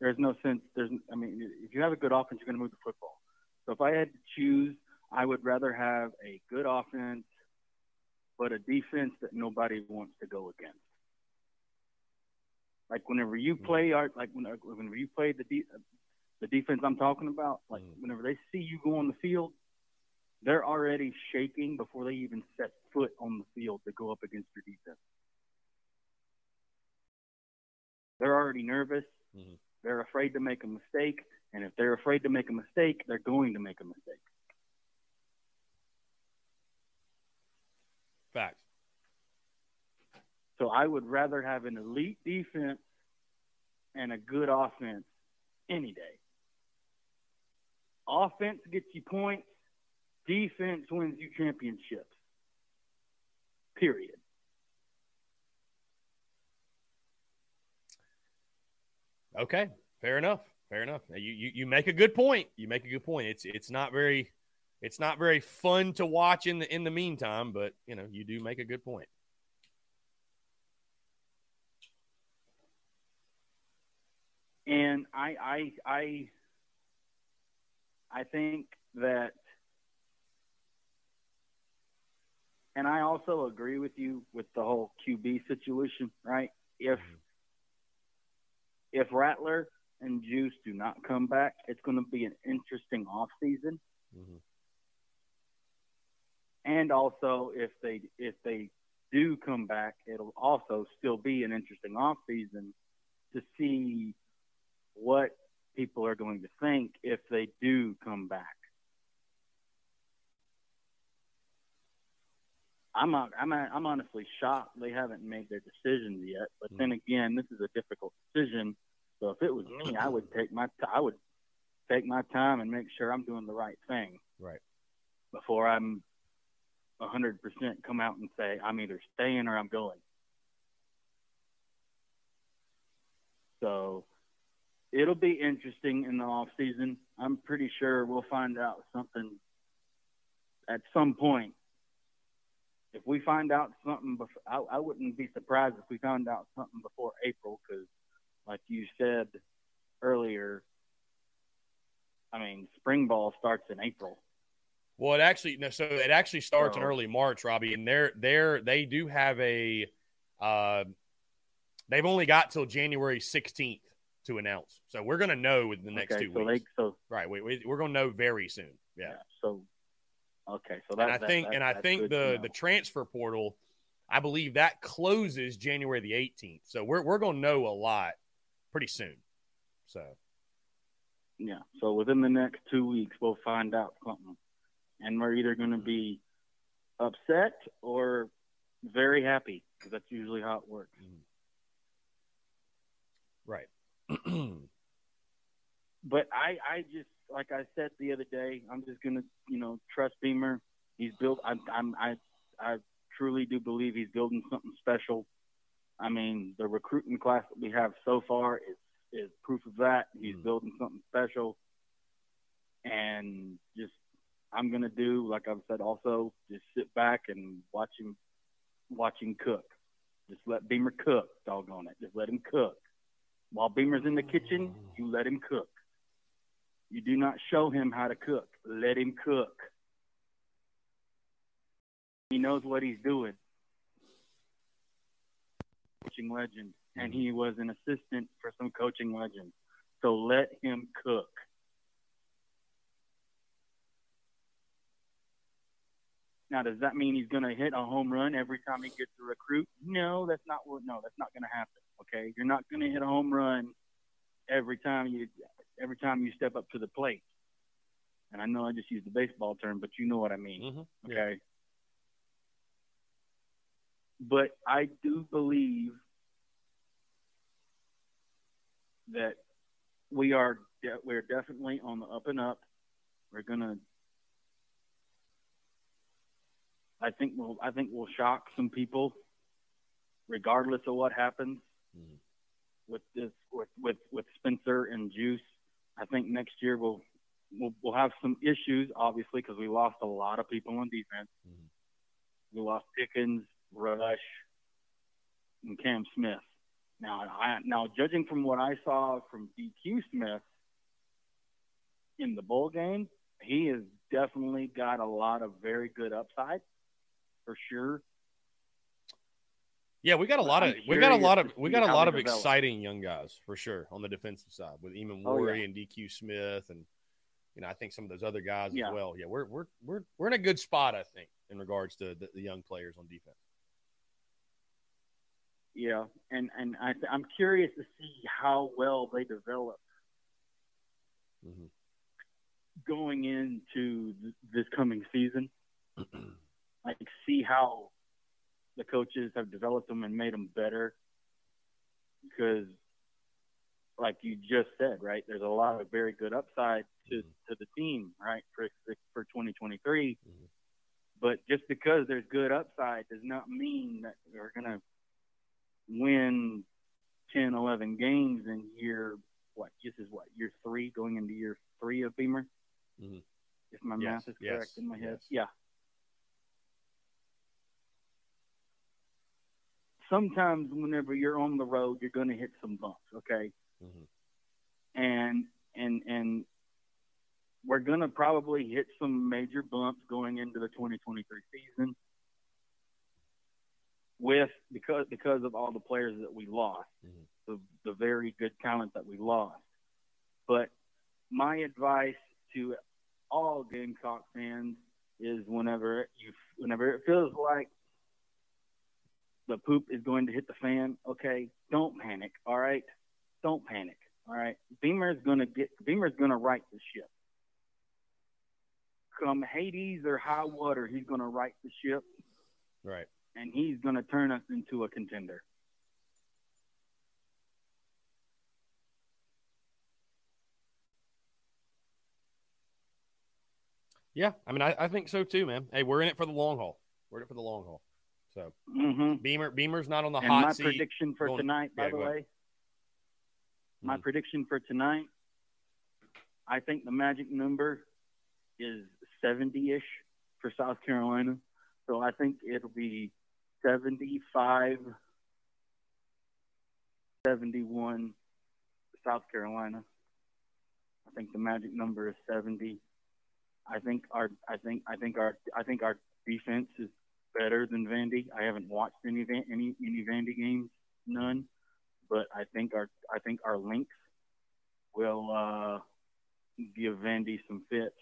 There's no sense. There's, I mean, if you have a good offense, you're going to move the football. So if I had to choose, I would rather have a good offense, but a defense that nobody wants to go against. Like whenever you mm. play art, like whenever you play the de- the defense I'm talking about, like mm. whenever they see you go on the field, they're already shaking before they even set foot on the field to go up against your defense. They're already nervous. Mm-hmm. They're afraid to make a mistake, and if they're afraid to make a mistake, they're going to make a mistake. Facts. So I would rather have an elite defense and a good offense any day. Offense gets you points, defense wins you championships. Period. Okay, fair enough. Fair enough. You, you you make a good point. You make a good point. It's it's not very it's not very fun to watch in the in the meantime, but you know you do make a good point. And I I I I think that and I also agree with you with the whole QB situation, right? If mm-hmm if Rattler and Juice do not come back, it's going to be an interesting off season. Mm-hmm. And also, if they if they do come back, it'll also still be an interesting off season to see what people are going to think if they do come back. I'm I'm I'm honestly shocked they haven't made their decisions yet. But then mm-hmm. again, this is a difficult decision. So if it was me, I would take my t- I would take my time and make sure I'm doing the right thing. Right. Before I'm 100% come out and say I'm either staying or I'm going. So it'll be interesting in the off season. I'm pretty sure we'll find out something at some point if we find out something, before, I, I wouldn't be surprised if we found out something before April because, like you said earlier, I mean, spring ball starts in April. Well, it actually no, so it actually starts so, in early March, Robbie, and they're they're they do have a uh, they've only got till January 16th to announce. So we're going to know within the next okay, two so weeks. They, so right, we, we, are going to know very soon. Yeah. yeah so Okay, so that, and I that, think that, and I think the the transfer portal, I believe that closes January the 18th. So we're we're going to know a lot pretty soon. So yeah, so within the next two weeks we'll find out something, and we're either going to be upset or very happy because that's usually how it works. Mm-hmm. Right. but I I just like I said the other day, I'm just gonna, you know, trust Beamer. He's built. I'm, I'm, I, I truly do believe he's building something special. I mean, the recruiting class that we have so far is is proof of that. He's mm. building something special, and just I'm gonna do like I've said. Also, just sit back and watch him, watch him cook. Just let Beamer cook. Doggone it. Just let him cook. While Beamer's in the kitchen, you let him cook. You do not show him how to cook. Let him cook. He knows what he's doing. Coaching legend, and mm-hmm. he was an assistant for some coaching legend. So let him cook. Now, does that mean he's going to hit a home run every time he gets a recruit? No, that's not what. No, that's not going to happen. Okay, you're not going to hit a home run every time you every time you step up to the plate. And I know I just used the baseball term, but you know what I mean. Mm-hmm. Okay. But I do believe that we are de- we're definitely on the up and up. We're gonna. I think we'll I think we'll shock some people, regardless of what happens Mhm. with this with with with Spencer and Juice. I think next year we'll we'll, we'll have some issues, obviously, because we lost a lot of people on defense. Mhm. We lost Pickens, Rush, and Cam Smith. Now, I, now judging from what I saw from DQ Smith in the bowl game, he has definitely got a lot of very good upside, for sure. Yeah, we got a lot of we got a lot of we got a lot of develop. exciting young guys for sure on the defensive side with Eamon Oh, yeah. And DQ Smith and you know I think some of those other guys Yeah. as well. Yeah, we're we're we're we're in a good spot I think in regards to the, the young players on defense. Yeah, and and I, I'm curious to see how well they develop Mm-hmm. going into th- this coming season. like see how the coaches have developed them and made them better because like you just said right there's a lot of very good upside to, Mhm. to the team right for for 2023 Mhm. but just because there's good upside does not mean that we're going to win 10 11 games in year what this is what year 3 going into year 3 of Beamer Mhm. if my Yes, math is correct yes, in my head yes. yeah sometimes whenever you're on the road, you're going to hit some bumps, okay? Mhm. And and and we're going to probably hit some major bumps going into the 2023 season with because because of all the players that we lost, Mhm. the the very good talent that we lost. But my advice to all Gamecock fans is whenever you whenever it feels like the poop is going to hit the fan, okay, don't panic, all right? Don't panic, all right? Beamer's going to get Beamer's going to right the ship. Come Hades or high water, he's going to right the ship Right. and he's going to turn us into a contender. Yeah, I mean I, I think so too, man. Hey, we're in it for the long haul. We're in it for the long haul. So hmm Beamer Beamer's not on the And hot my seat. prediction for going- tonight, by yeah, the go ahead. way, my Mhm. prediction for tonight, I think the magic number is 70 ish for South Carolina. So I think it'll be 75 71 South Carolina. I think the magic number is 70. I think our I think I think our I think our defense is better than Vandy. I haven't watched any any any Vandy games, none, but I think our I think our links will uh, give Vandy some fits,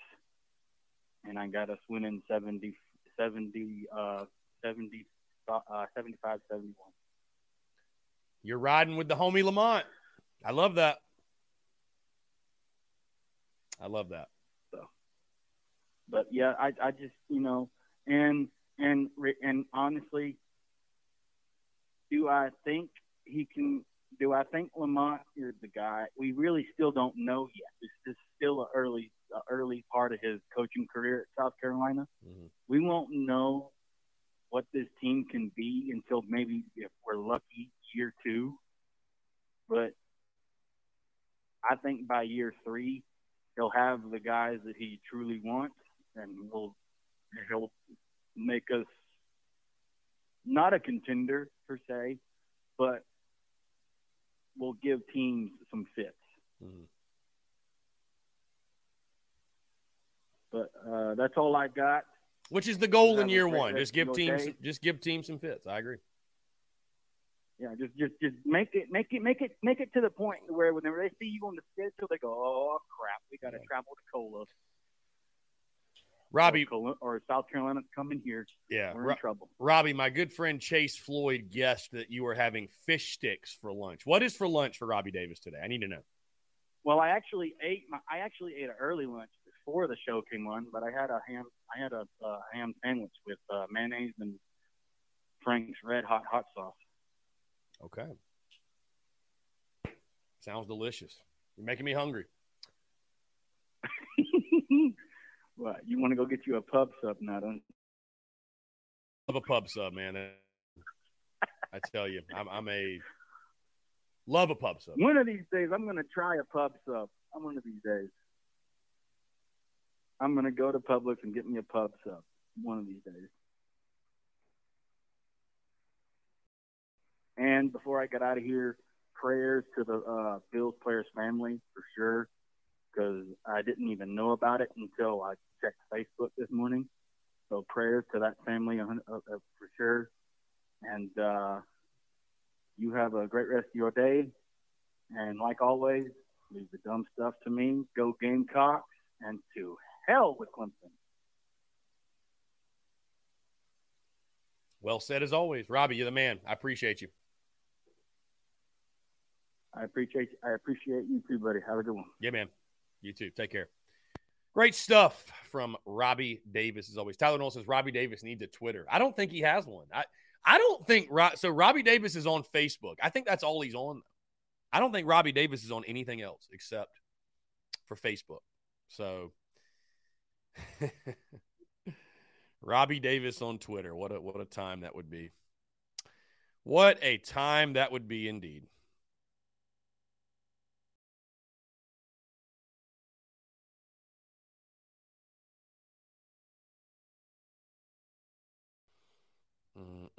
and I got us winning 70, 70, uh, 70, uh, 75, 71. You're riding with the homie Lamont. I love that. I love that. So, But yeah, I I just you know, and and and honestly, do I think he can? Do I think Lamont is the guy? We really still don't know yet. This is still an early a early part of his coaching career at South Carolina. Mhm. We won't know what this team can be until maybe if we're lucky year two. But I think by year three, he'll have the guys that he truly wants, and he'll he'll make us not a contender per se, but will give teams some fits. Mhm. But uh, that's all I got. Which is the goal in year one. Just give teams day. just give teams some fits. I agree. Yeah, just just just make it make it make it make it to the point where whenever they see you on the schedule, they go, "Oh crap, we got to travel to Cola, Robbie, or, or South Carolina's coming here. yeah, We're Ro- in trouble." Robbie, my good friend Chase Floyd guessed that you were having fish sticks for lunch. What is for lunch for Robbie Davis today? I need to know. Well, I actually ate my I actually ate an early lunch before the show came on, but I had a ham I had a uh, ham sandwich with uh, mayonnaise and Frank's Red Hot hot sauce. Okay. Sounds delicious. You're making me hungry. What? You want to go get you a pub sub now? Don't Love a pub sub, man. I tell you, I'm, I'm a love a pub sub. One of these days, I'm going to try a pub sub. I'm one of these days. I'm going to go to Publix and get me a pub sub. One of these days. And before I get out of here, prayers to the uh, Bills players' family for sure, because I didn't even know about it until I checked Facebook this morning. So prayers to that family uh, uh, for sure. And uh, you have a great rest of your day. And like always, leave the dumb stuff to me. Go Gamecocks and to hell with Clemson. Well said as always. Robbie, you're the man. I appreciate you. I appreciate I appreciate you too, buddy. Have a good one. Yeah, man. You too. Take care. Great stuff from Robbie Davis as always. Tyler Noel says Robbie Davis needs a Twitter. I don't think he has one. I I don't think so. Robbie Davis is on Facebook. I think that's all he's on. I don't think Robbie Davis is on anything else except for Facebook. So Robbie Davis on Twitter. What a what a time that would be. What a time that would be indeed.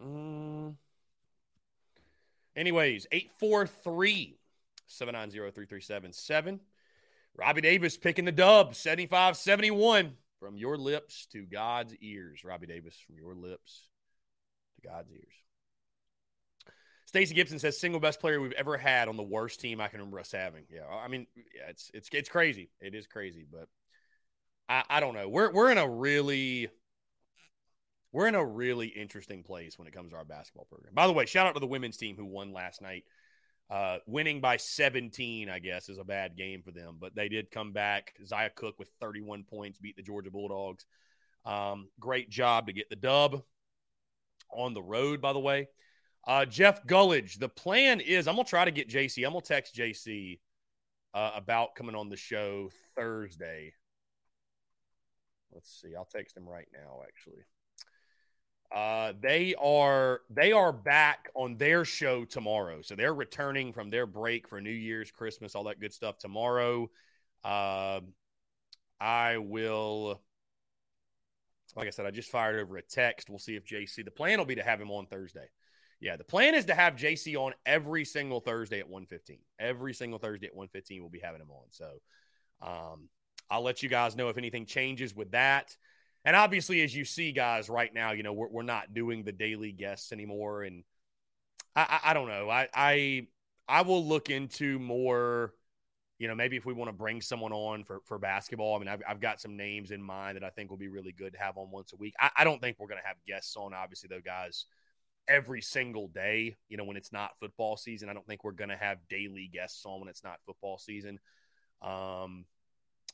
Mm-mm. Anyways, 843 790 3377. Robbie Davis picking the dub, 75 71. From your lips to God's ears. Robbie Davis, from your lips to God's ears. Stacey Gibson says single best player we've ever had on the worst team I can remember us having. Yeah, I mean, yeah, it's it's it's crazy. It is crazy, but I, I don't know. We're we're in a really we're in a really interesting place when it comes to our basketball program. By the way, shout out to the women's team who won last night. Uh, winning by 17, I guess, is a bad game for them, but they did come back. Zia Cooke with 31 points beat the Georgia Bulldogs. Um, great job to get the dub on the road, by the way. Uh, Jeff Gullidge, the plan is I'm going to try to get JC. I'm going to text JC uh, about coming on the show Thursday. Let's see. I'll text him right now, actually. Uh, they are they are back on their show tomorrow, so they're returning from their break for New Year's, Christmas, all that good stuff tomorrow. Uh, I will, like I said, I just fired over a text. We'll see if JC. The plan will be to have him on Thursday. Yeah, the plan is to have JC on every single Thursday at 1:15. Every single Thursday at 1:15 we'll be having him on. So, um, I'll let you guys know if anything changes with that. And obviously, as you see, guys, right now, you know, we're, we're not doing the daily guests anymore. And I, I, I don't know. I, I, I will look into more, you know, maybe if we want to bring someone on for, for basketball. I mean, I've, I've got some names in mind that I think will be really good to have on once a week. I, I don't think we're going to have guests on, obviously, though, guys, every single day, you know, when it's not football season. I don't think we're going to have daily guests on when it's not football season. Um,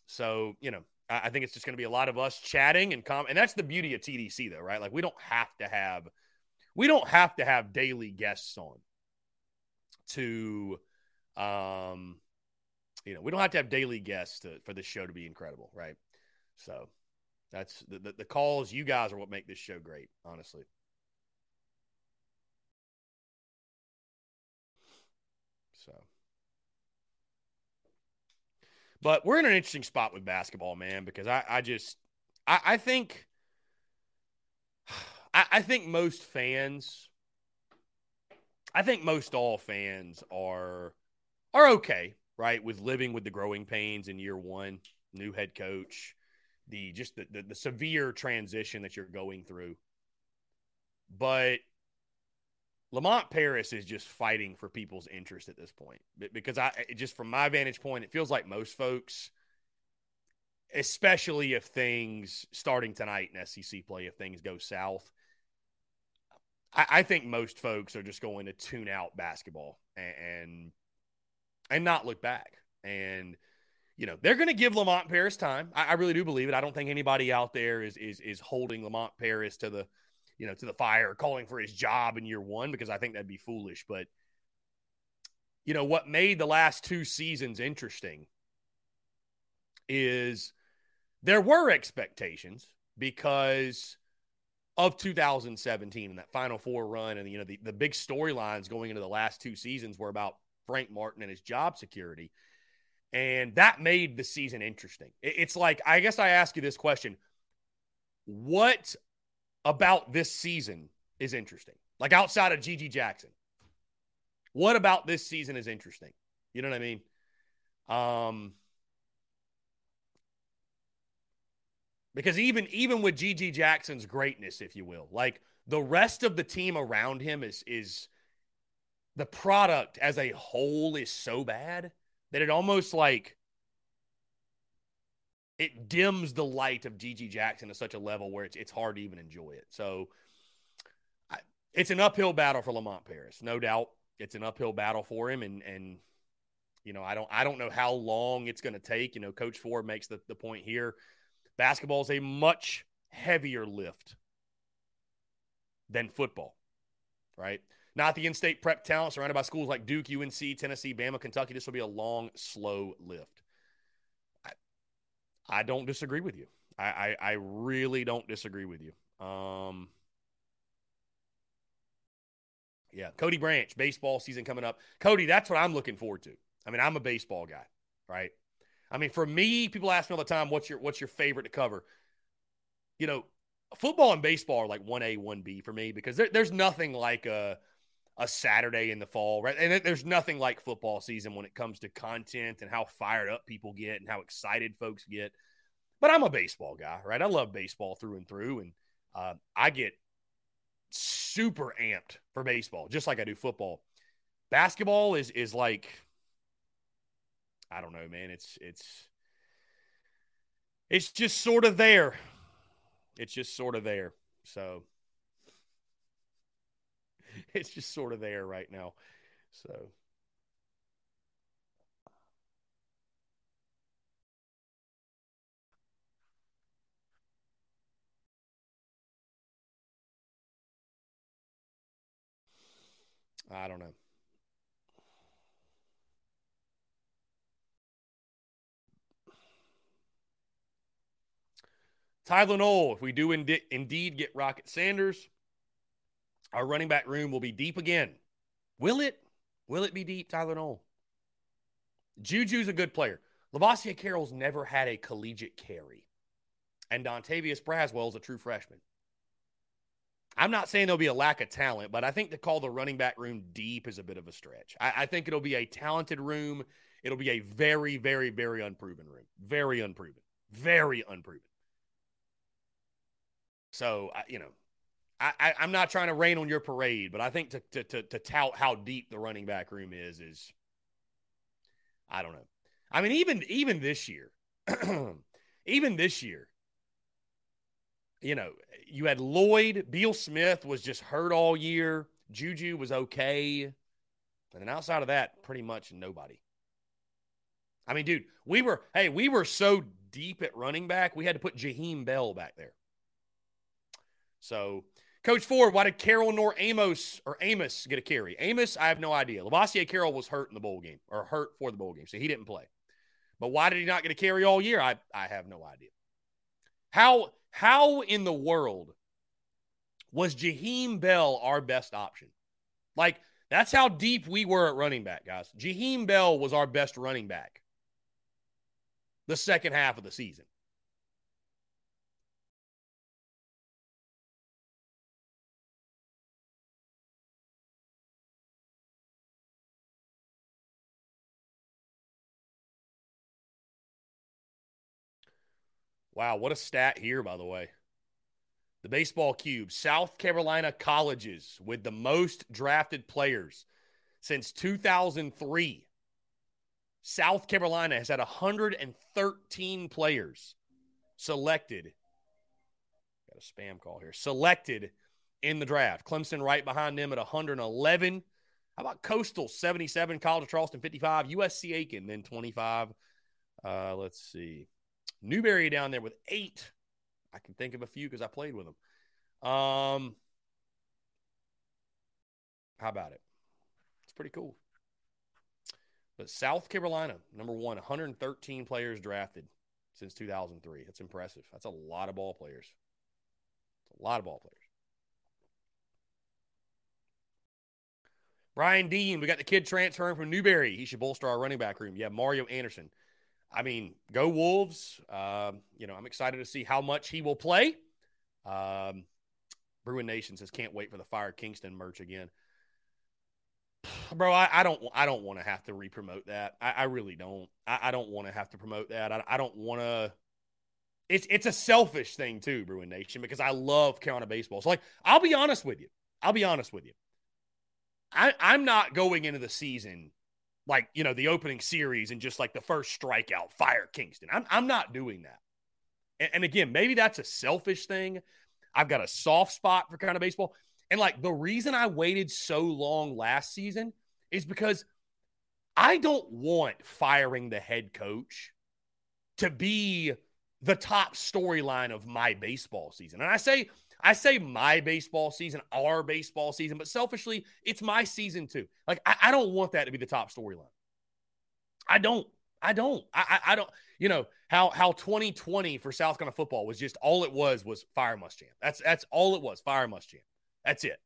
so, you know, I think it's just going to be a lot of us chatting and com, and that's the beauty of TDC, though, right? Like we don't have to have, we don't have to have daily guests on to, um, you know, we don't have to have daily guests to, for this show to be incredible, right? So that's the, the the calls. You guys are what make this show great, honestly. So. But we're in an interesting spot with basketball, man, because I, I just I, I think I, I think most fans I think most all fans are are okay, right, with living with the growing pains in year one, new head coach, the just the, the, the severe transition that you're going through. But Lamont Paris is just fighting for people's interest at this point because I just from my vantage point, it feels like most folks, especially if things starting tonight in SEC play, if things go south, I, I think most folks are just going to tune out basketball and, and not look back. And you know they're going to give Lamont Paris time. I, I, really do believe it. I don't think anybody out there is is is holding Lamont Paris to the you know to the fire, calling for his job in year one because I think that'd be foolish. But you know what made the last two seasons interesting is there were expectations because of 2017 and that final four run and you know the, the big storylines going into the last two seasons were about Frank Martin and his job security. And that made the season interesting. It's like, I guess I ask you this question What about this season is interesting? Like outside of GG Jackson, what about this season is interesting? You know what I mean? Um, because even even with GG Jackson's greatness, if you will, like the rest of the team around him is is the product as a whole is so bad that it almost like it dims the light of GG Jackson to such a level where it's it's hard to even enjoy it. So I, it's an uphill battle for Lamont Paris, no doubt. It's an uphill battle for him, and and you know I don't I don't know how long it's going to take. You know, Coach Ford makes the, the point here. Basketball is a much heavier lift than football, right? Not the in state prep talent surrounded by schools like Duke, UNC, Tennessee, Bama, Kentucky. This will be a long, slow lift. I, don't disagree with you. I, I, I really don't disagree with you. Um, yeah, Cody Branch, baseball season coming up. Cody, that's what I'm looking forward to. I mean, I'm a baseball guy, right? I mean, for me, people ask me all the time, "What's your what's your favorite to cover?" You know, football and baseball are like one A, one B for me because there, there's nothing like a a Saturday in the fall, right? And there's nothing like football season when it comes to content and how fired up people get and how excited folks get. But I'm a baseball guy, right? I love baseball through and through, and uh, I get super amped for baseball, just like I do football. Basketball is is like, I don't know, man. It's it's it's just sort of there. It's just sort of there. So it's just sort of there right now. So. I don't know. Tylenol, if we do indeed get Rocket Sanders, our running back room will be deep again. Will it? Will it be deep, Tylenol? Juju's a good player. Lovasea Carroll's never had a collegiate carry. And Dontavius Braswell's a true freshman. I'm not saying there'll be a lack of talent, but I think to call the running back room deep is a bit of a stretch. I, I think it'll be a talented room. It'll be a very, very, very unproven room. Very unproven. Very unproven. So, you know, I, am not trying to rain on your parade, but I think to, to, to, to tout how deep the running back room is, is I don't know. I mean, even even this year, even this year, you know, you had Lloyd, Beal Smith was just hurt all year. Juju was okay. And then outside of that, pretty much nobody. I mean, dude, we were, hey, we were so deep at running back, we had to put Jaheim Bell back there. So Coach Ford, why did Carroll nor Amos or Amos get a carry? Amos, I have no idea. Lovasea Carroll was hurt in the bowl game or hurt for the bowl game, so he didn't play. But why did he not get a carry all year? I, I have no idea. How how in the world was Jaheim Bell our best option? Like, that's how deep we were at running back, guys. Jaheim Bell was our best running back the second half of the season. Wow, what a stat here, by the way. The baseball cube, South Carolina colleges with the most drafted players since 2003. South Carolina has had 113 players selected. Got a spam call here. Selected in the draft. Clemson right behind them at 111. How about Coastal 77, College of Charleston 55, USC Aiken then 25. Uh, let's see. Newberry down there with eight. I can think of a few because I played with them. Um, how about it? It's pretty cool. But South Carolina, number one, 113 players drafted since 2003. That's impressive. That's a lot of ball players. It's a lot of ball players. Brian Dean, we got the kid transferring from Newberry. He should bolster our running back room. Yeah, Mario Anderson. I mean, go Wolves. Um, you know, I'm excited to see how much he will play. Um, Bruin Nation says can't wait for the Fire Kingston merch again. Bro, I, I don't I don't want to have to re-promote that. I, I really don't. I, I don't want to have to promote that. I, I don't want to. It's it's a selfish thing too, Bruin Nation, because I love Carolina baseball. So like, I'll be honest with you. I'll be honest with you. I, I'm not going into the season like, you know, the opening series and just like the first strikeout, fire Kingston. I'm, I'm not doing that. And, and again, maybe that's a selfish thing. I've got a soft spot for kind of baseball. And like the reason I waited so long last season is because I don't want firing the head coach to be the top storyline of my baseball season. And I say I say my baseball season, our baseball season, but selfishly, it's my season too. Like, I, I don't want that to be the top storyline. I don't. I don't. I, I, I, don't. You know how how 2020 for South Carolina football was just all it was was fire Muschamp. That's that's all it was. Fire Muschamp. That's it.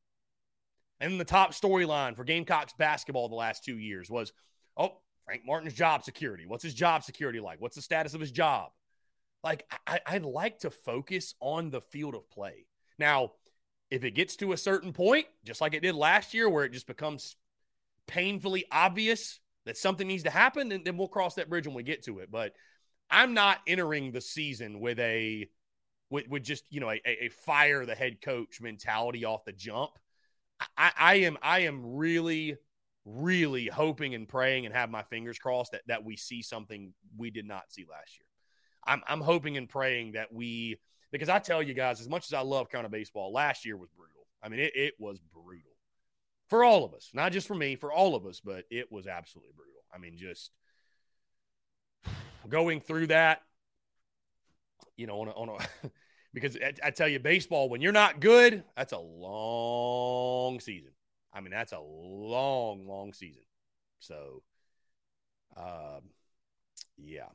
And the top storyline for Gamecocks basketball the last two years was, oh, Frank Martin's job security. What's his job security like? What's the status of his job? Like, I, I'd like to focus on the field of play. Now, if it gets to a certain point, just like it did last year, where it just becomes painfully obvious that something needs to happen, then, then we'll cross that bridge when we get to it. But I'm not entering the season with a with, with just you know a, a fire the head coach mentality off the jump. I, I am I am really really hoping and praying and have my fingers crossed that that we see something we did not see last year. I'm I'm hoping and praying that we because I tell you guys, as much as I love kind of baseball, last year was brutal. I mean, it, it was brutal for all of us, not just for me, for all of us, but it was absolutely brutal. I mean, just going through that, you know, on a, on a because I, I, tell you, baseball, when you're not good, that's a long season. I mean, that's a long, long season. So, um, yeah.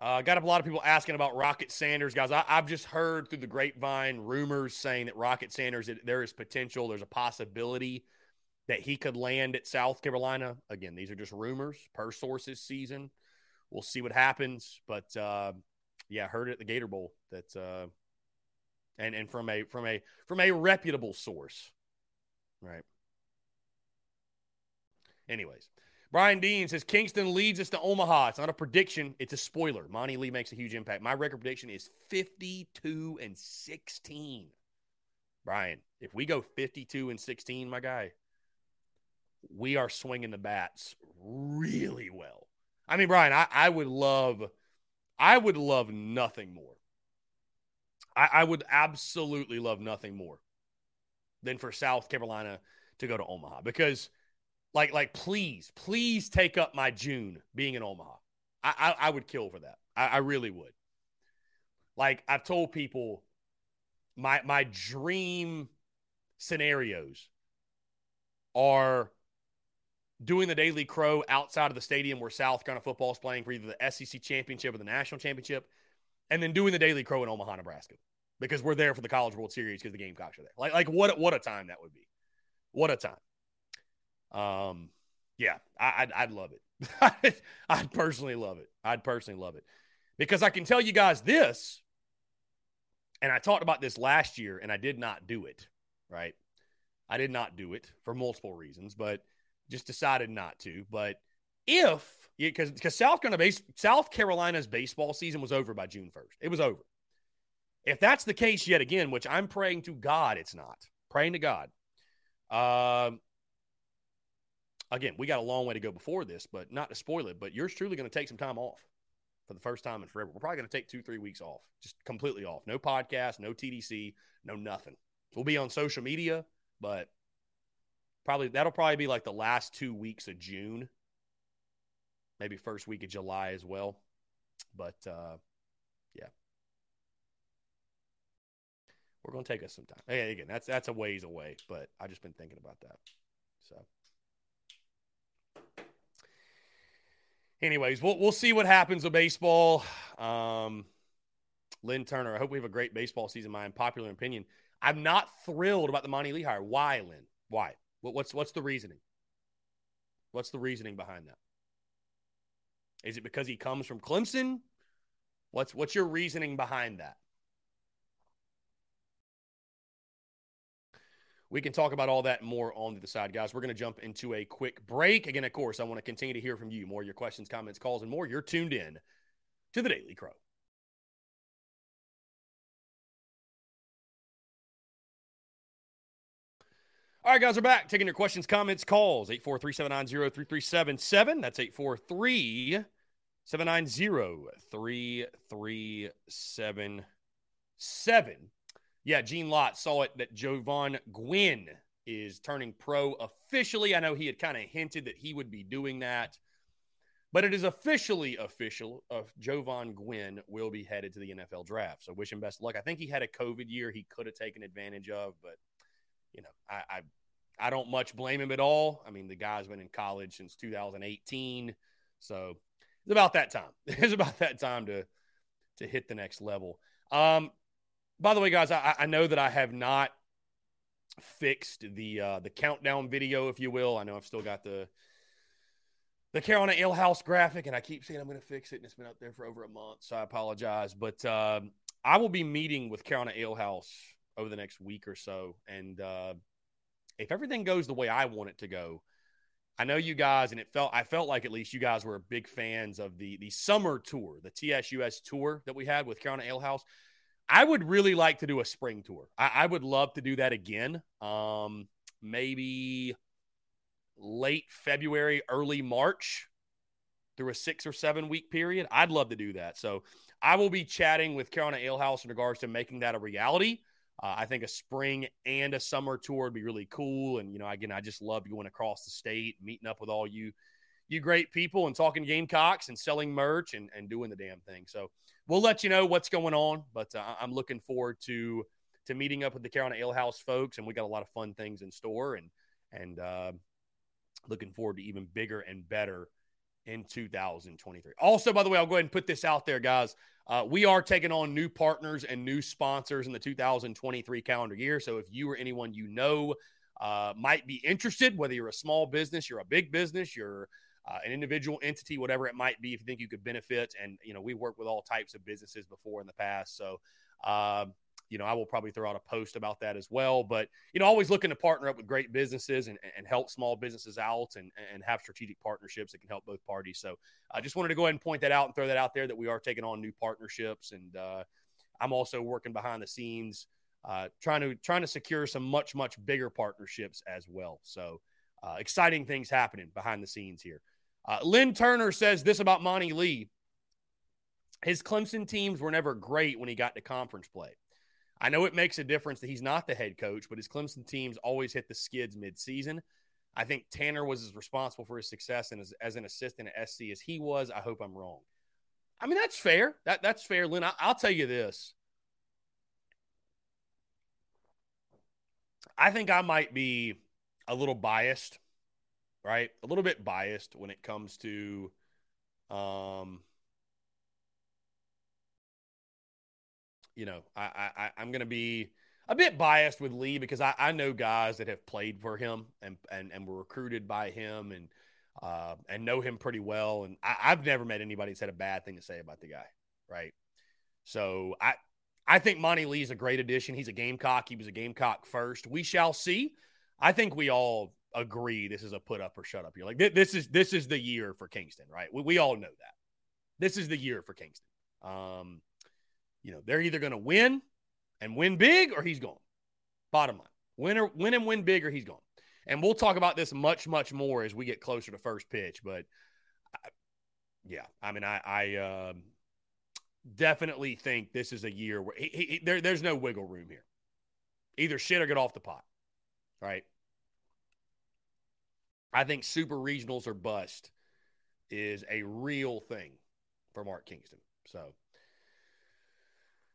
Uh, got a lot of people asking about Rocket Sanders, guys. I, have just heard through the grapevine rumors saying that Rocket Sanders, there is potential, there's a possibility that he could land at South Carolina. Again, these are just rumors per sources season. We'll see what happens, but uh, yeah, heard it at the Gator Bowl that, uh, and and from a from a from a reputable source, right? Anyways, Brian Dean says Kingston leads us to Omaha. It's not a prediction, it's a spoiler. Monty Lee makes a huge impact. My record prediction is 52 and 16. Brian, if we go 52 and 16, my guy, we are swinging the bats really well. I mean, Brian, I, I would love, I would love nothing more. I, I would absolutely love nothing more than for South Carolina to go to Omaha because like, like, please, please take up my June being in Omaha. I, I, I would kill for that. I, I really would. Like I've told people, my my dream scenarios are doing the Daily Crow outside of the stadium where South Carolina football is playing for either the SEC championship or the national championship, and then doing the Daily Crow in Omaha, Nebraska, because we're there for the College World Series because the Gamecocks are there. Like, like what what a time that would be. What a time. Um, yeah, I, would I'd love it. I'd personally love it. I'd personally love it because I can tell you guys this, and I talked about this last year, and I did not do it. Right, I did not do it for multiple reasons, but just decided not to. But if because because South Carolina base, South Carolina's baseball season was over by June 1st. It was over. If that's the case yet again, which I'm praying to God it's not, praying to God. Um, again, we got a long way to go before this, but not to spoil it, but yours truly going to take some time off for the first time in forever. We're probably going to take two, three weeks off, just completely off. No podcast, no TDC, no nothing. We'll be on social media, but probably that'll probably be like the last two weeks of June, maybe first week of July as well. But uh, yeah, we're going to take us some time. Hey, again, that's that's a ways away, but I've just been thinking about that. So. Anyways, we'll we'll see what happens with baseball. Um, Lynn Turner, I hope we have a great baseball season. My unpopular opinion, I'm not thrilled about the Monty Lee hire. Why, Lynn? Why? What, what's what's the reasoning? What's the reasoning behind that? Is it because he comes from Clemson? What's what's your reasoning behind that? We can talk about all that more on the side, guys. We're going to jump into a quick break. Again, of course, I want to continue to hear from you. More your questions, comments, calls, and more. You're tuned in to the Daily Crow. All right, guys, we're back. Taking your questions, comments, calls. 843 790 3377. That's 843 790 3377. Yeah, Gene Lott saw it that Jovaughn Gwyn is turning pro officially. I know he had kind of hinted that he would be doing that, but it is officially official. Of Jovaughn Gwyn will be headed to the NFL draft. So wish him best luck. I think he had a COVID year he could have taken advantage of, but you know, I, I I don't much blame him at all. I mean, the guy's been in college since 2018, so it's about that time. It's about that time to to hit the next level. Um, by the way, guys, I, I know that I have not fixed the uh, the countdown video, if you will. I know I've still got the the Carolina Ale House graphic, and I keep saying I'm going to fix it, and it's been up there for over a month, so I apologize. But uh, I will be meeting with Carolina Ale House over the next week or so, and uh, if everything goes the way I want it to go, I know you guys, and it felt I felt like at least you guys were big fans of the the summer tour, the TSUS tour that we had with Carolina Ale House. I would really like to do a spring tour. I, I would love to do that again. Um, maybe late February, early March through a six or seven week period. I'd love to do that. So I will be chatting with Carolina Alehouse in regards to making that a reality. Uh, I think a spring and a summer tour would be really cool. And, you know, again, I just love going across the state, meeting up with all you you great people and talking Gamecocks and selling merch and, and doing the damn thing. So we'll let you know what's going on, but uh, I'm looking forward to to meeting up with the Carolina Ale House folks, and we got a lot of fun things in store, and and uh, looking forward to even bigger and better in 2023. Also, by the way, I'll go ahead and put this out there, guys. Uh, we are taking on new partners and new sponsors in the 2023 calendar year. So if you or anyone you know uh, might be interested, whether you're a small business, you're a big business, you're uh, an individual entity, whatever it might be, if you think you could benefit. And, you know, we work with all types of businesses before in the past. So, um, you know, I will probably throw out a post about that as well. But, you know, always looking to partner up with great businesses and, and help small businesses out and, and have strategic partnerships that can help both parties. So I just wanted to go ahead and point that out and throw that out there that we are taking on new partnerships. And uh, I'm also working behind the scenes, uh, trying to trying to secure some much, much bigger partnerships as well. So uh, exciting things happening behind the scenes here. Uh, Lynn Turner says this about Monty Lee. His Clemson teams were never great when he got to conference play. I know it makes a difference that he's not the head coach, but his Clemson teams always hit the skids midseason. I think Tanner was as responsible for his success and as, as an assistant at SC as he was. I hope I'm wrong. I mean, that's fair. That that's fair, Lynn. I, I'll tell you this. I think I might be a little biased right? A little bit biased when it comes to um you know, I, I I'm gonna be a bit biased with Lee because I, I know guys that have played for him and, and, and were recruited by him and uh, and know him pretty well. And I, I've never met anybody that's had a bad thing to say about the guy, right? So I I think Monty Lee's a great addition. He's a Gamecock. He was a Gamecock first. We shall see. I think we all agree this is a put up or shut up year. Like th- this is this is the year for Kingston, right? We, we all know that. This is the year for Kingston. Um, you know, they're either going to win and win big or he's gone. Bottom line, win or win and win big or he's gone. And we'll talk about this much much more as we get closer to first pitch. But I, yeah, I mean, I, I uh, definitely think this is a year where he, he, there, there's no wiggle room here. Either shit or get off the pot, right? I think super regionals or bust is a real thing for Mark Kingston. So,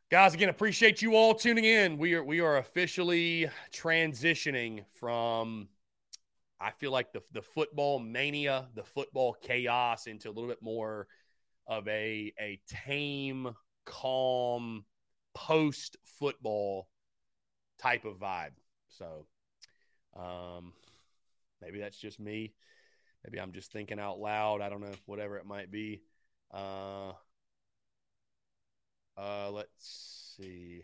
guys, again, appreciate you all tuning in. We are we are officially transitioning from I feel like the the football mania, the football chaos into a little bit more of a a tame, calm post football type of vibe. So, um, maybe that's just me. Maybe I'm just thinking out loud. I don't know, whatever it might be. Uh, uh, let's see.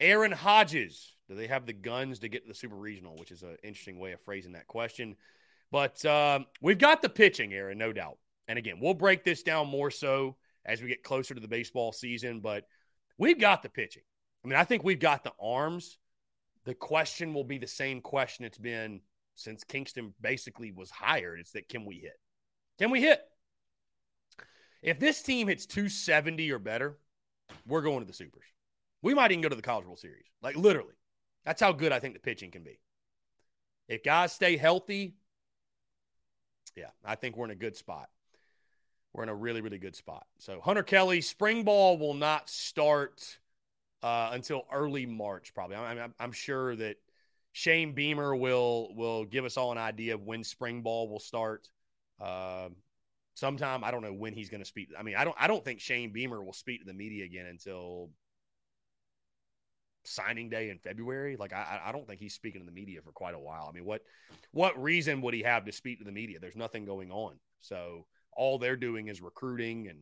Aaron Hodges. Do they have the guns to get to the Super Regional? Which is an interesting way of phrasing that question. But um, we've got the pitching, Aaron, no doubt. And again, we'll break this down more so as we get closer to the baseball season. But we've got the pitching. I mean, I think we've got the arms. The question will be the same question it's been since Kingston basically was hired. It's that can we hit? Can we hit? If this team hits 270 or better, we're going to the Supers. We might even go to the College World Series. Like literally. That's how good I think the pitching can be. If guys stay healthy, yeah, I think we're in a good spot. We're in a really, really good spot. So Hunter Kelly, spring ball will not start uh, until early March, probably. I'm, I'm, sure that Shane Beamer will will give us all an idea of when spring ball will start. Uh, sometime I don't know when he's going to speak. I mean, I don't I don't think Shane Beamer will speak to the media again until signing day in February. Like I, I don't think he's speaking to the media for quite a while. I mean, what what reason would he have to speak to the media? There's nothing going on. So all they're doing is recruiting, and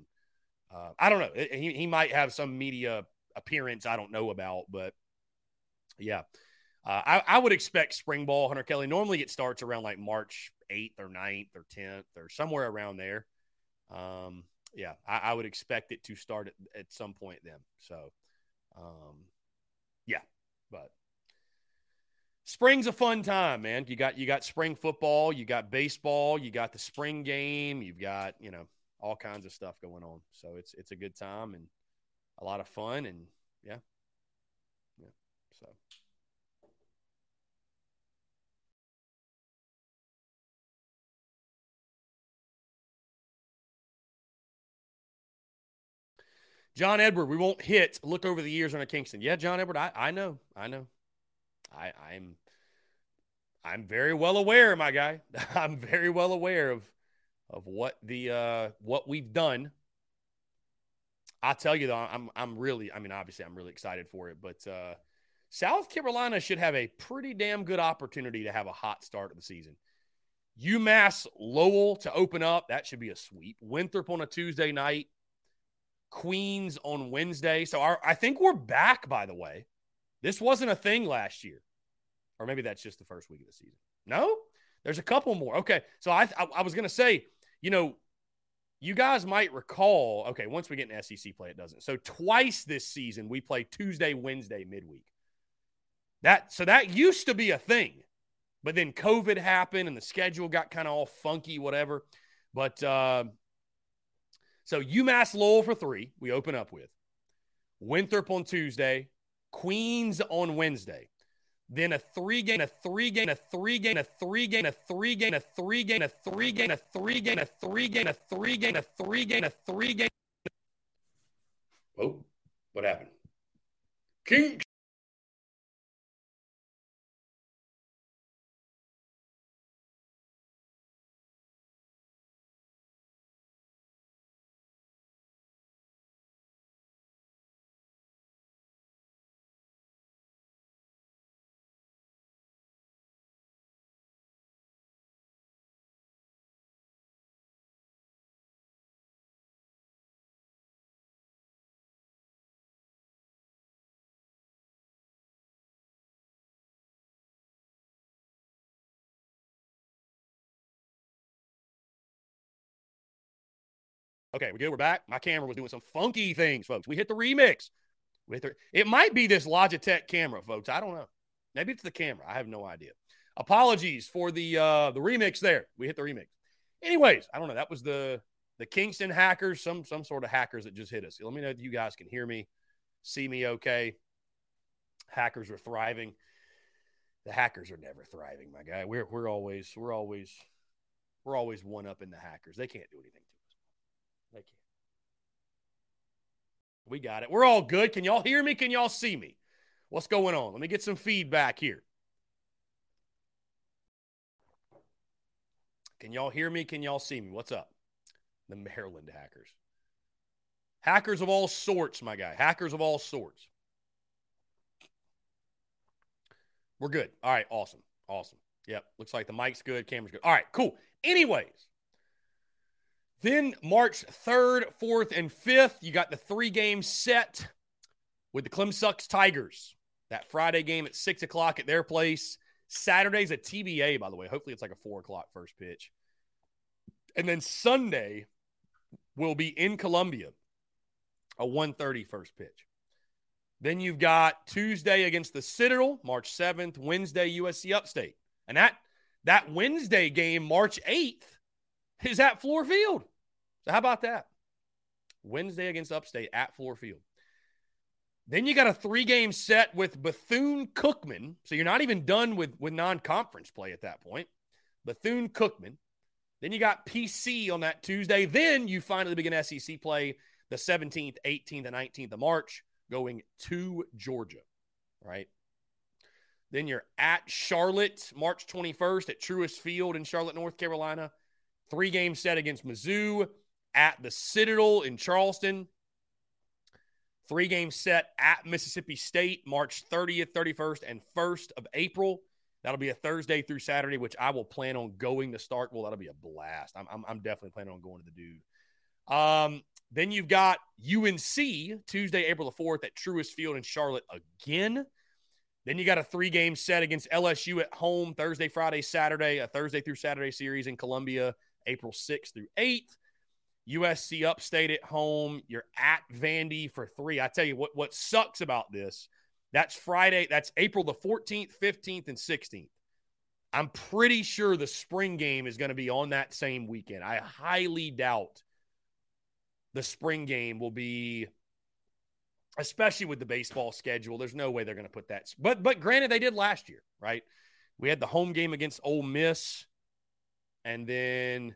uh, I don't know. He he might have some media appearance I don't know about, but yeah. Uh, I, I would expect spring ball, Hunter Kelly. Normally it starts around like March 8th or 9th or 10th or somewhere around there. Um, yeah, I, I, would expect it to start at, at some point then. So, um, yeah, but spring's a fun time, man. You got you got spring football, you got baseball, you got the spring game, you've got you know all kinds of stuff going on. So it's it's a good time and a lot of fun, and yeah, yeah. So. John Edward, we won't hit. Look over the years on a Kingston. Yeah, John Edward, I, I know, I know. I, I'm, I'm very well aware, my guy. I'm very well aware of, of what the uh, what we've done. I tell you though, I'm, I'm really, I mean, obviously, I'm really excited for it. But uh, South Carolina should have a pretty damn good opportunity to have a hot start of the season. UMass Lowell to open up. That should be a sweep. Winthrop on a Tuesday night. Queens on Wednesday. So our, I think we're back, by the way. This wasn't a thing last year. Or maybe that's just the first week of the season. No? There's a couple more. Okay. So I, I, I was going to say, you know, you guys might recall, okay, once we get an SEC play, it doesn't. So twice this season, we play Tuesday, Wednesday, midweek. That so that used to be a thing. But then COVID happened and the schedule got kind of all funky, whatever. But uh, so UMass Lowell for three, we open up with. Winthrop on Tuesday, Queens on Wednesday. Then a three game, a three game, a three game, a three game, a three game, a three game, a three game, a three game, a three game, a three game, a three game, a three game. Oh, what happened? King Okay, we're good. We're back. My camera was doing some funky things, folks. We hit the remix. With her. It might be this Logitech camera, folks. I don't know. Maybe it's the camera. I have no idea. Apologies for the uh the remix there. We hit the remix. Anyways, I don't know. That was the the Kingston hackers, some some sort of hackers that just hit us. Let me know if you guys can hear me, see me okay. Hackers are thriving. The hackers are never thriving, my guy. We're we're always we're always we're always one up in the hackers. They can't do anything to us. They can't. We got it. We're all good. Can y'all hear me? Can y'all see me? What's going on? Let me get some feedback here. Can y'all hear me? Can y'all see me? What's up? The Maryland hackers. Hackers of all sorts, my guy. Hackers of all sorts. We're good. All right. Awesome. Awesome. Yep. Looks like the mic's good. Camera's good. All right. Cool. Anyways, then March 3rd, 4th, and 5th, you got the three game set with the Clemsucks Tigers. That Friday game at 6 o'clock at their place. Saturday's a TBA, by the way. Hopefully it's like a 4 o'clock first pitch. And then Sunday will be in Columbia, a 1.30 first pitch. Then you've got Tuesday against the Citadel, March 7th, Wednesday, USC Upstate. And that that Wednesday game, March 8th, is at Fluor Field. So how about that? Wednesday against Upstate at Fluor Field. Then you got a three game set with Bethune Cookman. So you're not even done with, with non conference play at that point. Bethune Cookman. Then you got PC on that Tuesday. Then you finally begin SEC play the 17th, 18th, and 19th of March going to Georgia, right? Then you're at Charlotte, March 21st at Truist Field in Charlotte, North Carolina. Three game set against Mizzou at the Citadel in Charleston. Three game set at Mississippi State, March 30th, 31st, and 1st of April. That'll be a Thursday through Saturday, which I will plan on going to Starkville. That'll be a blast. I'm, I'm, I'm definitely planning on going to the dude. Um, then you've got UNC Tuesday, April the 4th at Truist Field in Charlotte again. Then you got a three game set against LSU at home Thursday, Friday, Saturday, a Thursday through Saturday series in Columbia, April 6th through 8th. USC upstate at home. You're at Vandy for three. I tell you what, what sucks about this, that's Friday. That's April the 14th, 15th, and 16th. I'm pretty sure the spring game is going to be on that same weekend. I highly doubt the spring game will be especially with the baseball schedule. There's no way they're going to put that. But but granted, they did last year, right? We had the home game against Ole Miss, and then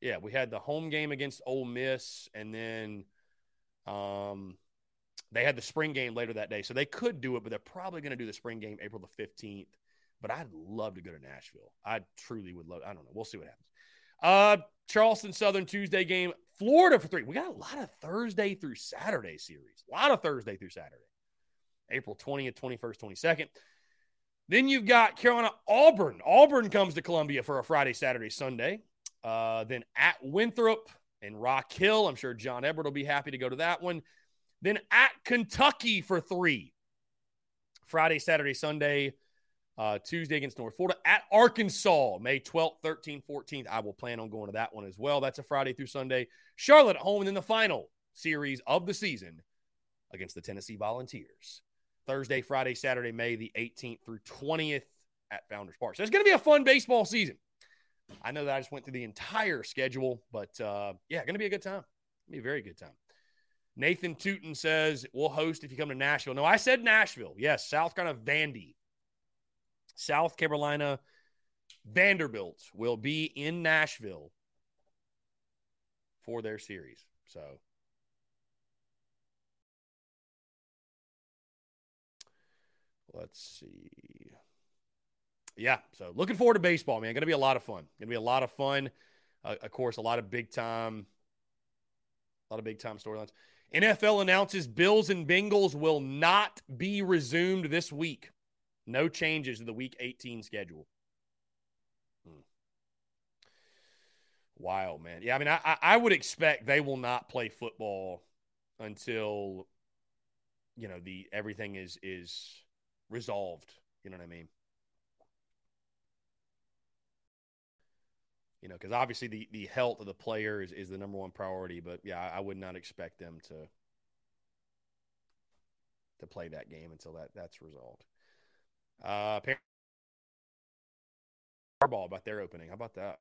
yeah, we had the home game against Ole Miss, and then um, they had the spring game later that day. So they could do it, but they're probably going to do the spring game April the 15th. But I'd love to go to Nashville. I truly would love. I don't know. We'll see what happens. Uh, Charleston Southern Tuesday game, Florida for three. We got a lot of Thursday through Saturday series. A lot of Thursday through Saturday. April 20th, 21st, 22nd. Then you've got Carolina Auburn. Auburn comes to Columbia for a Friday, Saturday, Sunday. Uh, then at Winthrop and Rock Hill. I'm sure John Everett will be happy to go to that one. Then at Kentucky for three. Friday, Saturday, Sunday. Uh, Tuesday against North Florida at Arkansas, May 12th, 13th, 14th. I will plan on going to that one as well. That's a Friday through Sunday. Charlotte at home, and then the final series of the season against the Tennessee Volunteers. Thursday, Friday, Saturday, May the 18th through 20th at Founders Park. So it's going to be a fun baseball season. I know that I just went through the entire schedule, but uh, yeah, going to be a good time. Be a very good time. Nathan Tootin says we'll host if you come to Nashville. No, I said Nashville. Yes, South Carolina Vandy. South Carolina Vanderbilt will be in Nashville for their series. So let's see. Yeah, so looking forward to baseball, man. Going to be a lot of fun. Going to be a lot of fun. Uh, of course, a lot of big time, a lot of big time storylines. NFL announces Bills and Bengals will not be resumed this week. No changes to the Week 18 schedule. Hmm. Wild, man. Yeah, I mean, I, I would expect they will not play football until you know the everything is is resolved. You know what I mean? You know, because obviously the, the health of the player is, is the number one priority. But yeah, I, I would not expect them to to play that game until that that's resolved. Uh, Harbaugh about their opening. How about that?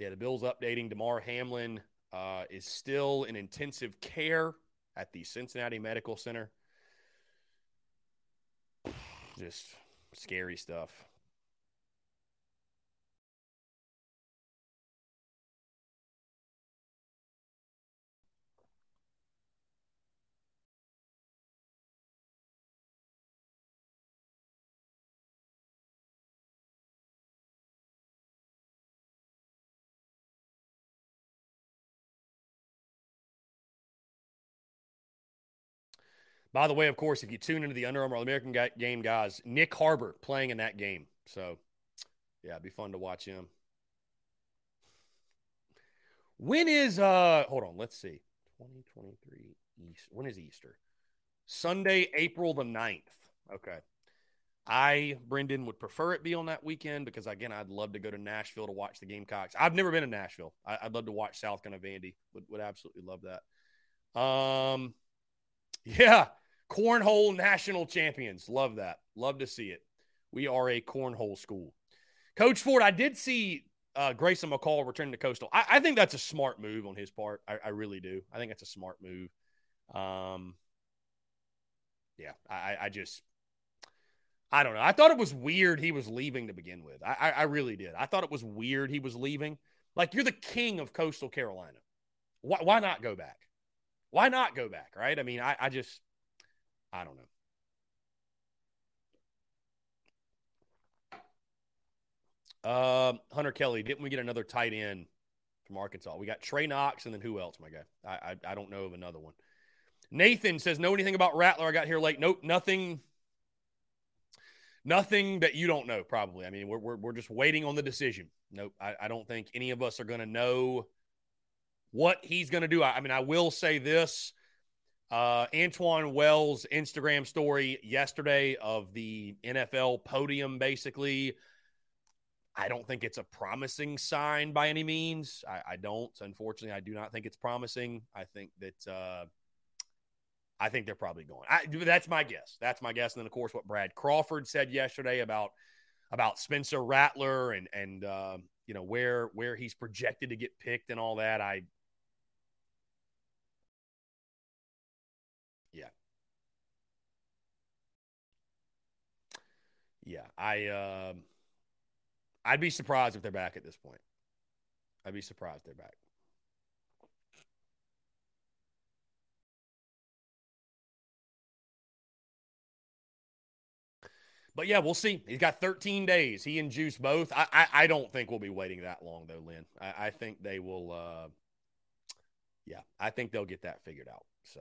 Yeah, the Bills updating. Damar Hamlin uh, is still in intensive care at the Cincinnati Medical Center. Just scary stuff. By the way, of course, if you tune into the Under Armour American game, guys, Nyck Harbor playing in that game. So, yeah, it'd be fun to watch him. When is uh hold on, let's see. 2023 East. When is Easter? Sunday, April the 9th. Okay. I, Brendan, would prefer it be on that weekend because again, I'd love to go to Nashville to watch the Gamecocks. I've never been to Nashville. I, would love to watch South Carolina Vandy. Would would absolutely love that. Um yeah, Cornhole national champions. Love that. Love to see it. We are a cornhole school. Coach Ford, I did see uh, Grayson McCall returning to Coastal. I, I, think that's a smart move on his part. I, I, really do. I think that's a smart move. Um, yeah, I, I just, I don't know. I thought it was weird he was leaving to begin with. I, I really did. I thought it was weird he was leaving. Like, you're the king of Coastal Carolina. Why, why not go back? Why not go back, right? I mean, I, I just, I don't know. Uh, Hunter Kelly, didn't we get another tight end from Arkansas? We got Trey Knox, and then who else, my guy? I, I, I don't know of another one. Nathan says, know anything about Rattler? I got here late. Nope, nothing. Nothing that you don't know, probably. I mean, we're, we're, we're just waiting on the decision. Nope, I, I don't think any of us are going to know what he's going to do. I, I mean, I will say this uh, Antwane Wells' Instagram story yesterday of the NFL podium, basically. I don't think it's a promising sign by any means. I, I don't. Unfortunately, I do not think it's promising. I think that uh, I think they're probably going. I, that's my guess. That's my guess. And then, of course, what Brad Crawford said yesterday about about Spencer Rattler and and uh, you know where where he's projected to get picked and all that. I yeah, I uh, I'd be surprised if they're back at this point. I'd be surprised they're back. But yeah, we'll see. He's got 13 days. He and Juice both. I I, I don't think we'll be waiting that long though, Lynn. I, I think they will. Uh, yeah, I think they'll get that figured out. So,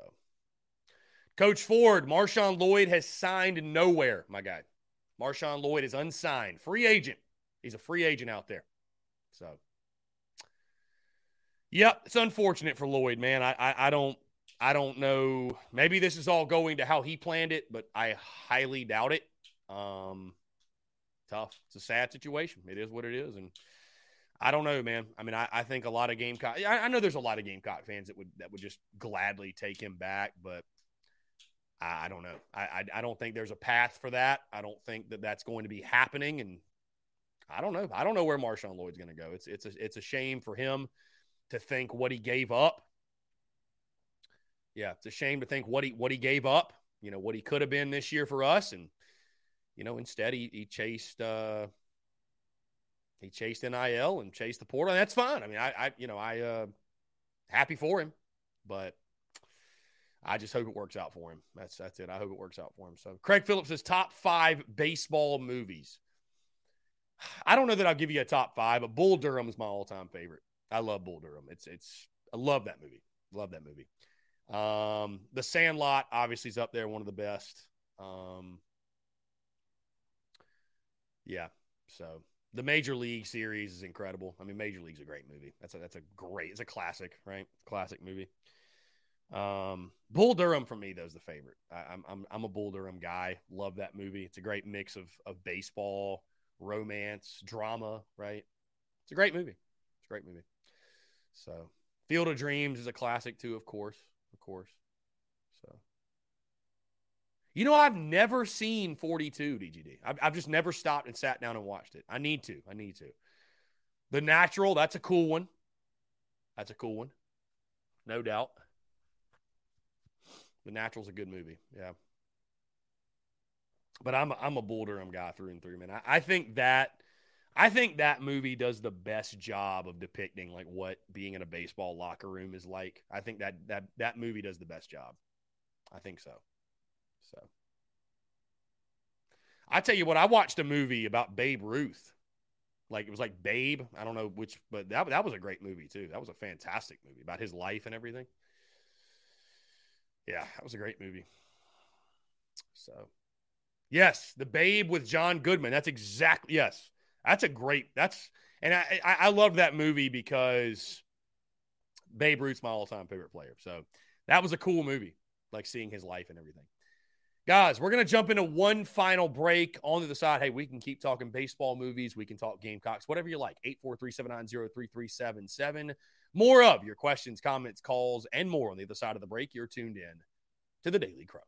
Coach Ford, Marshawn Lloyd has signed nowhere, my guy. Marshawn Lloyd is unsigned, free agent. He's a free agent out there. So, yep, it's unfortunate for Lloyd, man. I, I, I don't I don't know. Maybe this is all going to how he planned it, but I highly doubt it. Um, tough. It's a sad situation. It is what it is, and I don't know, man. I mean, I, I think a lot of Gamecock. I, I know there's a lot of Gamecock fans that would that would just gladly take him back, but I don't know. I, I, I don't think there's a path for that. I don't think that that's going to be happening, and I don't know. I don't know where Marshawn Lloyd's going to go. It's it's a it's a shame for him to think what he gave up. Yeah, it's a shame to think what he what he gave up. You know what he could have been this year for us, and you know instead he he chased uh he chased NIL and chased the portal. And that's fine. I mean, I I you know I uh happy for him, but I just hope it works out for him. That's that's it. I hope it works out for him. So Craig Phillips says top five baseball movies. I don't know that I'll give you a top five, but Bull Durham is my all-time favorite. I love Bull Durham. It's it's I love that movie. Love that movie. Um, the Sandlot obviously is up there, one of the best. Um, yeah. So the Major League series is incredible. I mean, Major League's a great movie. That's a that's a great. It's a classic, right? Classic movie. Um, Bull Durham for me though is the favorite. I, am I'm I'm a Bull Durham guy. Love that movie. It's a great mix of of baseball, romance, drama. Right. It's a great movie. It's a great movie. So Field of Dreams is a classic too, of course, of course. So. You know, I've never seen 42 DGD. I've, I've just never stopped and sat down and watched it. I need to. I need to. The Natural, that's a cool one. That's a cool one. No doubt. The Natural's a good movie. Yeah. But I'm a, I'm a Bull Durham guy through and through, man. I, I think that I think that movie does the best job of depicting like what being in a baseball locker room is like. I think that that that movie does the best job. I think so. So I tell you what, I watched a movie about Babe Ruth. Like it was like Babe. I don't know which, but that that was a great movie too. That was a fantastic movie about his life and everything. Yeah, that was a great movie. So, yes, the Babe with John Goodman. That's exactly yes. That's a great. That's and I I, I love that movie because Babe Ruth's my all time favorite player. So that was a cool movie, like seeing his life and everything. Guys, we're going to jump into one final break on the side. Hey, we can keep talking baseball movies. We can talk Gamecocks, whatever you like. 843 More of your questions, comments, calls, and more on the other side of the break. You're tuned in to the Daily Crow.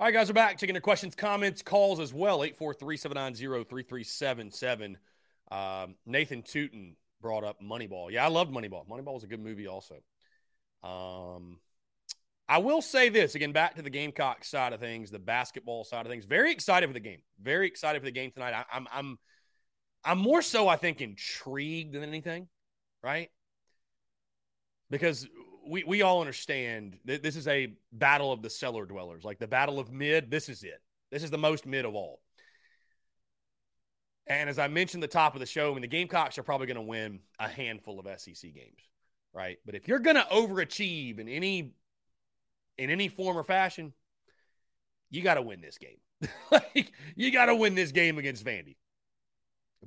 All right, guys, we're back. Taking your questions, comments, calls as well. 843 790 3377. Um, Nathan Tootin brought up Moneyball. Yeah, I loved Moneyball. Moneyball was a good movie, also. Um, I will say this again, back to the Gamecock side of things, the basketball side of things. Very excited for the game. Very excited for the game tonight. I, I'm, I'm, I'm more so, I think, intrigued than anything, right? Because we, we all understand that this is a battle of the cellar dwellers, like the battle of mid. This is it. This is the most mid of all. And as I mentioned the top of the show, I mean, the Gamecocks are probably going to win a handful of SEC games, right? But if you're going to overachieve in any in any form or fashion, you got to win this game. like you got to win this game against Vandy.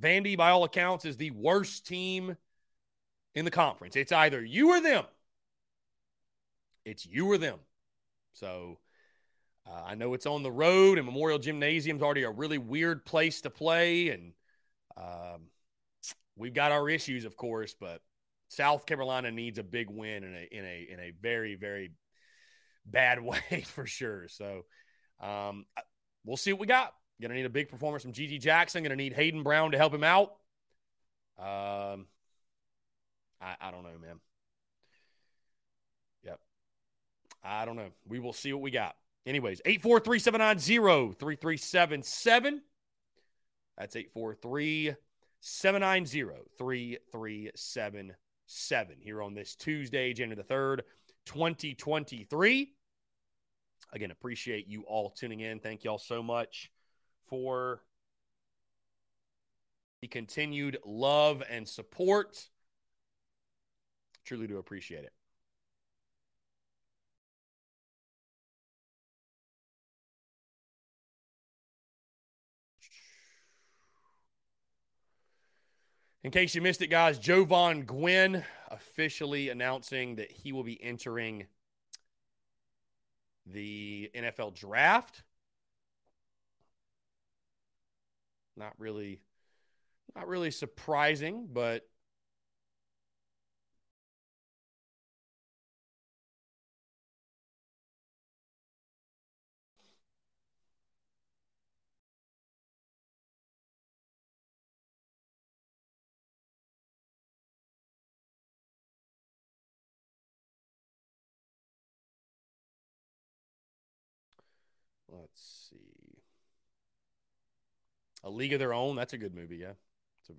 Vandy, by all accounts, is the worst team in the conference. It's either you or them. It's you or them. So uh, I know it's on the road, and Memorial Gymnasium is already a really weird place to play, and um, we've got our issues, of course. But South Carolina needs a big win in a in a in a very very bad way for sure. So um, we'll see what we got. To need a big performance from GG Jackson. To need Hayden Brown to help him out. Um, I, I don't know, man. Yep. I don't know. We will see what we got. Anyways, 843 790 3377. That's 843 790 3377 here on this Tuesday, January the 3rd, 2023. Again, appreciate you all tuning in. Thank you all so much for the continued love and support. Truly do appreciate it. In case you missed it, guys, Jovaughn Gwyn officially announcing that he will be entering the NFL draft. Not really not really surprising, but Let's see. A League of Their Own. That's a good movie. Yeah, it's a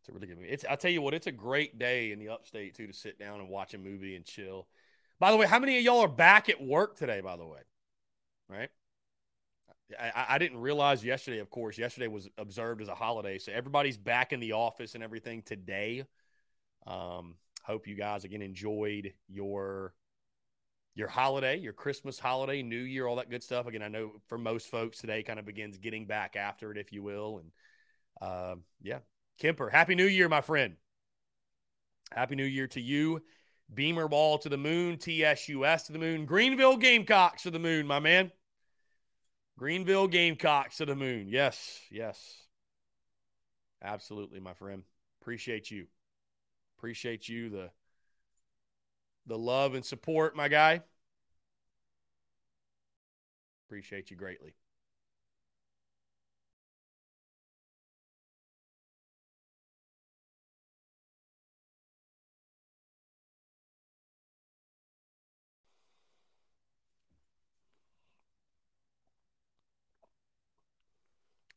it's a really good movie. It's I'll tell you what. It's a great day in the Upstate too to sit down and watch a movie and chill. By the way, how many of y'all are back at work today? By the way, right? I, I didn't realize yesterday. Of course, yesterday was observed as a holiday, so everybody's back in the office and everything today. Um, hope you guys again enjoyed your your holiday, your Christmas holiday, New Year, all that good stuff. Again, I know for most folks today kind of begins getting back after it, if you will. And uh, yeah, Kemper, Happy New Year, my friend. Happy New Year to you. Beamer ball to the moon, TSUS to the moon, Greenville Gamecocks to the moon, my man. Greenville Gamecocks to the moon. Yes, yes. Absolutely, my friend. Appreciate you. Appreciate you. The the love and support, my guy. Appreciate you greatly.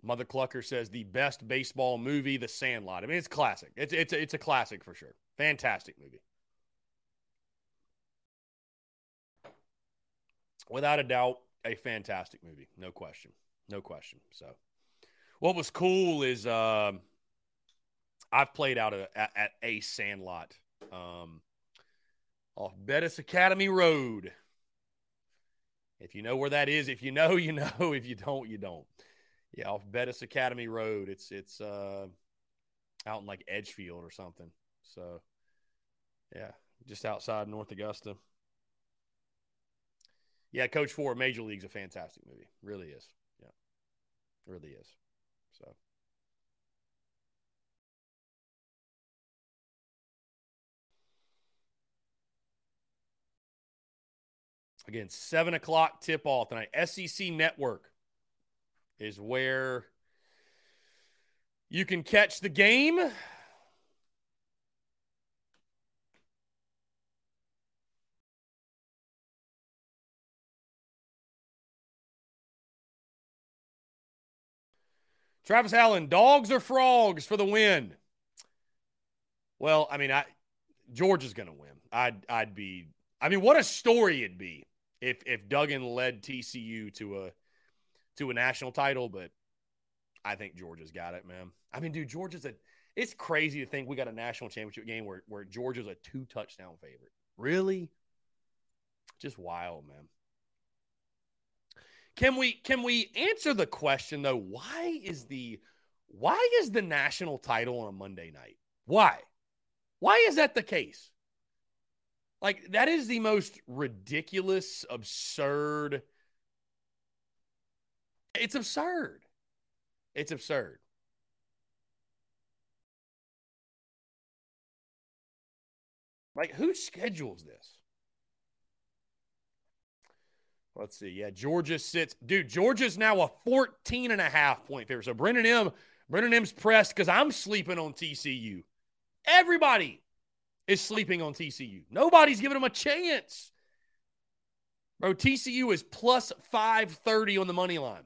Mother Clucker says the best baseball movie, The Sandlot. I mean, it's classic. It's it's it's a classic for sure. Fantastic movie. Without a doubt, a fantastic movie. No question. No question. So, what was cool is uh, I've played out at, at a Sandlot um, off Bettis Academy Road. If you know where that is, if you know, you know. If you don't, you don't. Yeah, off Bettis Academy Road. It's it's uh, out in like Edgefield or something. So, yeah, just outside North Augusta. Yeah, Coach Four, Major League's a fantastic movie. Really is. Yeah, really is. So. Again, seven o'clock tip off tonight. SEC Network is where you can catch the game. Travis Allen, dogs or frogs for the win? Well, I mean, I Georgia's going to win. I'd I'd be. I mean, what a story it'd be if if Duggan led TCU to a to a national title. But I think Georgia's got it, man. I mean, dude, Georgia's a. It's crazy to think we got a national championship game where where Georgia's a two touchdown favorite. Really? Just wild, man. Can we can we answer the question though? Why is the why is the national title on a Monday night? Why? Why is that the case? Like that is the most ridiculous, absurd. It's absurd. It's absurd. Like who schedules this? Let's see. Yeah, Georgia sits. Dude, Georgia's now a 14 and a half point favorite. So Brendan M, Brendan M's pressed because I'm sleeping on TCU. Everybody is sleeping on TCU. Nobody's giving them a chance. Bro, TCU is plus 530 on the money line.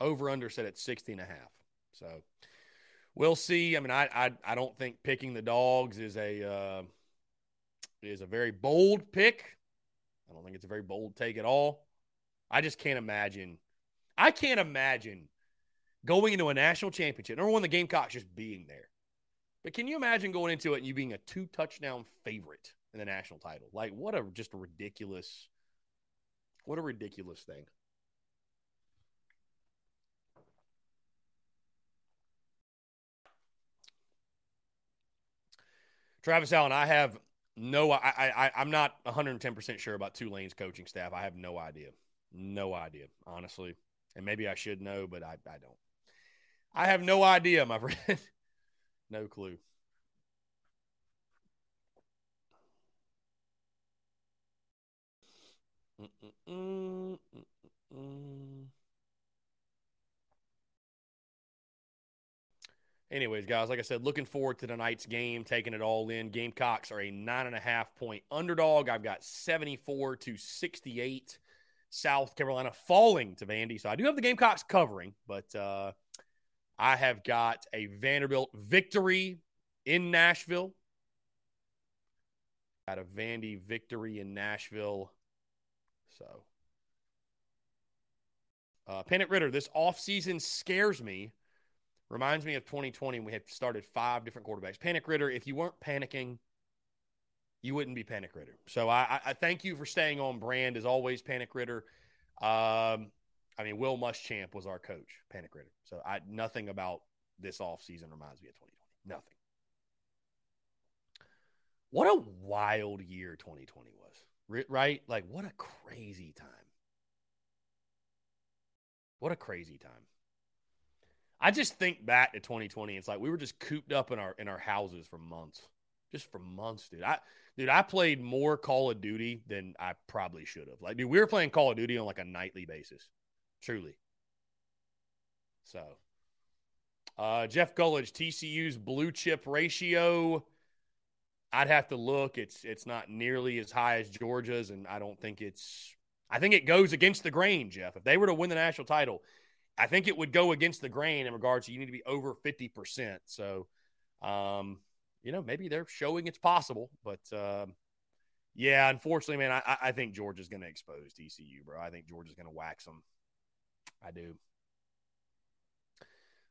Over under set at 60 and a half. So we'll see. I mean, I I, I don't think picking the dogs is a uh, is a very bold pick. I don't think it's a very bold take at all. I just can't imagine. I can't imagine going into a national championship. Number one, the Gamecocks just being there. But can you imagine going into it and you being a two touchdown favorite in the national title? Like, what a just ridiculous, what a ridiculous thing. Travis Allen, I have no, I, I, I'm not 110% sure about Tulane's coaching staff. I have no idea. No idea, honestly. And maybe I should know, but I, I don't. I have no idea, my friend. no clue. Mm-mm-mm, mm-mm. Anyways, guys, like I said, looking forward to tonight's game, taking it all in. Gamecocks are a nine and a half point underdog. I've got 74 to 68. South Carolina falling to Vandy. So I do have the Gamecocks covering, but uh, I have got a Vanderbilt victory in Nashville. Got a Vandy victory in Nashville. So, uh, Panic Ritter, this offseason scares me Reminds me of 2020 we had started five different quarterbacks. Panic Ritter, if you weren't panicking, you wouldn't be Panic Ritter. So I, I thank you for staying on brand as always, Panic Ritter. Um, I mean, Will Muschamp was our coach, Panic Ritter. So I nothing about this offseason reminds me of 2020. Nothing. What a wild year 2020 was, right? Like, what a crazy time. What a crazy time. I just think back to 2020. It's like we were just cooped up in our in our houses for months, just for months, dude. I dude, I played more Call of Duty than I probably should have. Like, dude, we were playing Call of Duty on like a nightly basis, truly. So, uh, Jeff Gullidge, TCU's blue chip ratio. I'd have to look. It's it's not nearly as high as Georgia's, and I don't think it's. I think it goes against the grain, Jeff. If they were to win the national title, I think it would go against the grain in regards to you need to be over 50%. So, um, you know, maybe they're showing it's possible, but um, yeah, unfortunately, man, I, I think Georgia's going to expose TCU, bro. I think Georgia's going to wax them. I do.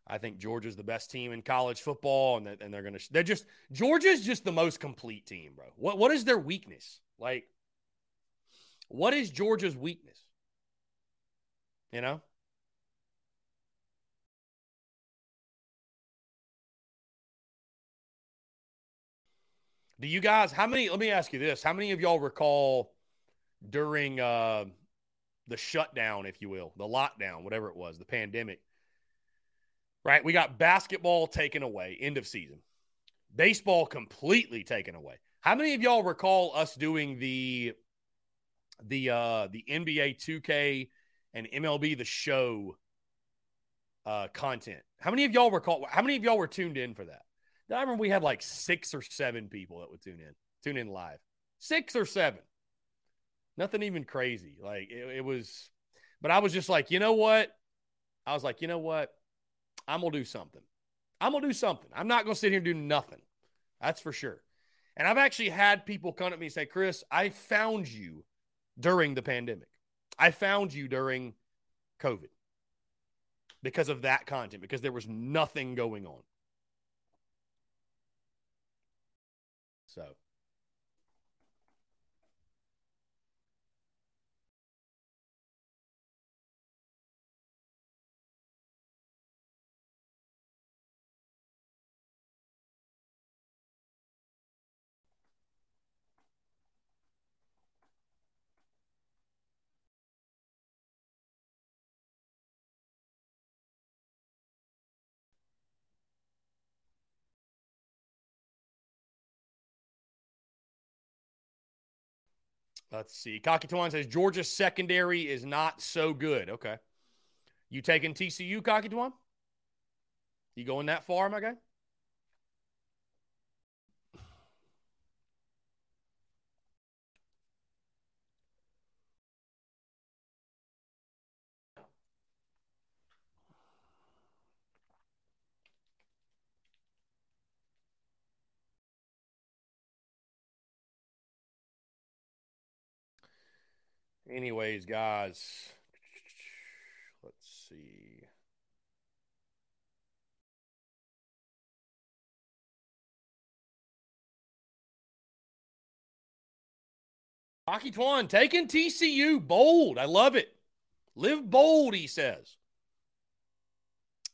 I think Georgia's the best team in college football, and, and they're going to. They're just Georgia's just the most complete team, bro. What what is their weakness? Like, what is Georgia's weakness? You know, Do you guys, how many, let me ask you this. How many of y'all recall during uh, the shutdown, if you will, the lockdown, whatever it was, the pandemic, right? We got basketball taken away, end of season. Baseball completely taken away. How many of y'all recall us doing the the uh the NBA 2K and MLB the show uh content? How many of y'all recall how many of y'all were tuned in for that? I remember we had like six or seven people that would tune in, tune in live. Six or seven. Nothing even crazy. Like it, it was, but I was just like, you know what? I was like, you know what? I'm gonna do something. I'm gonna do something. I'm not gonna sit here and do nothing. That's for sure. And I've actually had people come to me and say, Chris, I found you during the pandemic. I found you during COVID because of that content, because there was nothing going on. Let's see. Cocky Kakituan says Georgia's secondary is not so good. Okay. You taking TCU, Cocky Kakituan? You going that far, my guy? Anyways, guys, let's see. Hockey Twan taking TCU bold. I love it. Live bold, he says.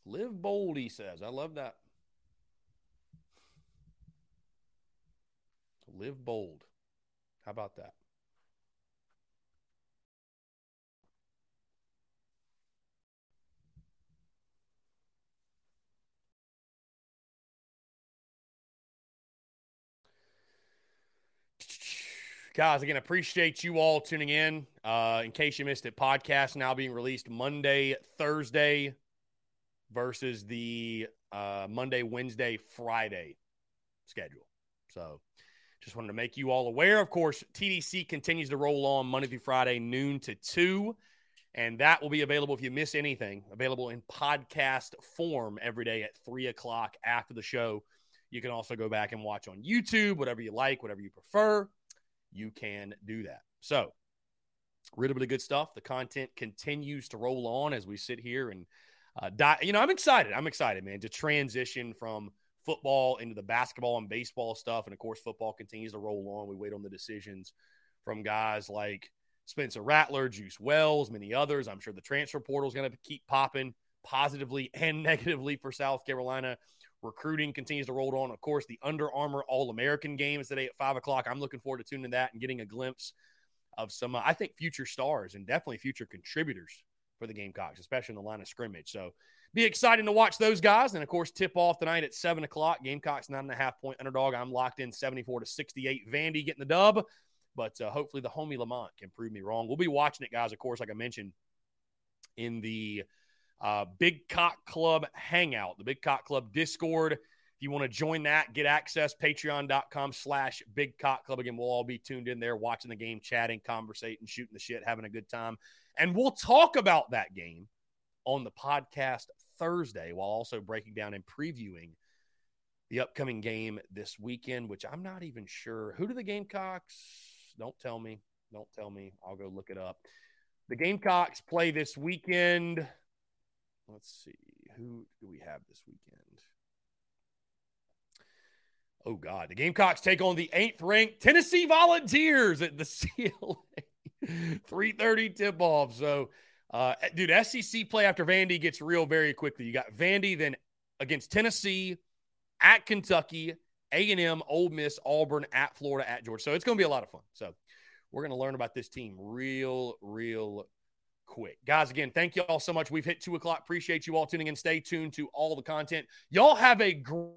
Live bold, he says. I love that. Live bold. How about that? Guys, again, appreciate you all tuning in. Uh, in case you missed it, podcast now being released Monday, Thursday versus the uh, Monday, Wednesday, Friday schedule. So just wanted to make you all aware. Of course, TDC continues to roll on Monday through Friday, noon to 2. And that will be available if you miss anything, available in podcast form every day at 3 o'clock after the show. You can also go back and watch on YouTube, whatever you like, whatever you prefer you can do that. So, really, really good stuff. The content continues to roll on as we sit here and, uh, die. you know, I'm excited. I'm excited, man, to transition from football into the basketball and baseball stuff. And of course, football continues to roll on. We wait on the decisions from guys like Spencer Rattler, Juice Wells, many others. I'm sure the transfer portal is going to keep popping positively and negatively for South Carolina. Recruiting continues to roll on. Of course, the Under Armour All American game is today at five o'clock. I'm looking forward to tuning that and getting a glimpse of some, uh, I think, future stars and definitely future contributors for the Gamecocks, especially in the line of scrimmage. So be exciting to watch those guys. And of course, tip off tonight at seven o'clock. Gamecocks nine and a half point underdog. I'm locked in 74 to 68. Vandy getting the dub, but uh, hopefully the homie Lamont can prove me wrong. We'll be watching it, guys. Of course, like I mentioned in the uh, Big Cock Club Hangout, the Big Cock Club Discord. If you want to join that, get access, patreon.com slash Big Cock Club. Again, we'll all be tuned in there, watching the game, chatting, conversating, shooting the shit, having a good time. And we'll talk about that game on the podcast Thursday while also breaking down and previewing the upcoming game this weekend, which I'm not even sure. Who do the Gamecocks? Don't tell me. Don't tell me. I'll go look it up. The Gamecocks play this weekend. Let's see. Who do we have this weekend? Oh God, the Gamecocks take on the eighth ranked Tennessee Volunteers at the CLA. 3:30 tip off. So, uh, dude, SEC play after Vandy gets real very quickly. You got Vandy, then against Tennessee, at Kentucky, A&M, Ole Miss, Auburn, at Florida, at Georgia. So it's going to be a lot of fun. So we're going to learn about this team real, real quick. Guys, again, thank you all so much. We've hit two o'clock. Appreciate you all tuning in. Stay tuned to all the content. Y'all have a great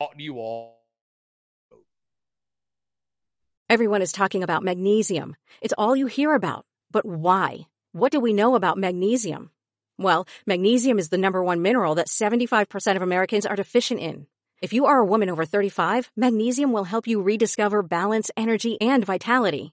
talk to you all. Everyone is talking about magnesium. It's all you hear about. But why? What do we know about magnesium? Well, magnesium is the number one mineral that 75% of Americans are deficient in. If you are a woman over 35, magnesium will help you rediscover balance, energy, and vitality.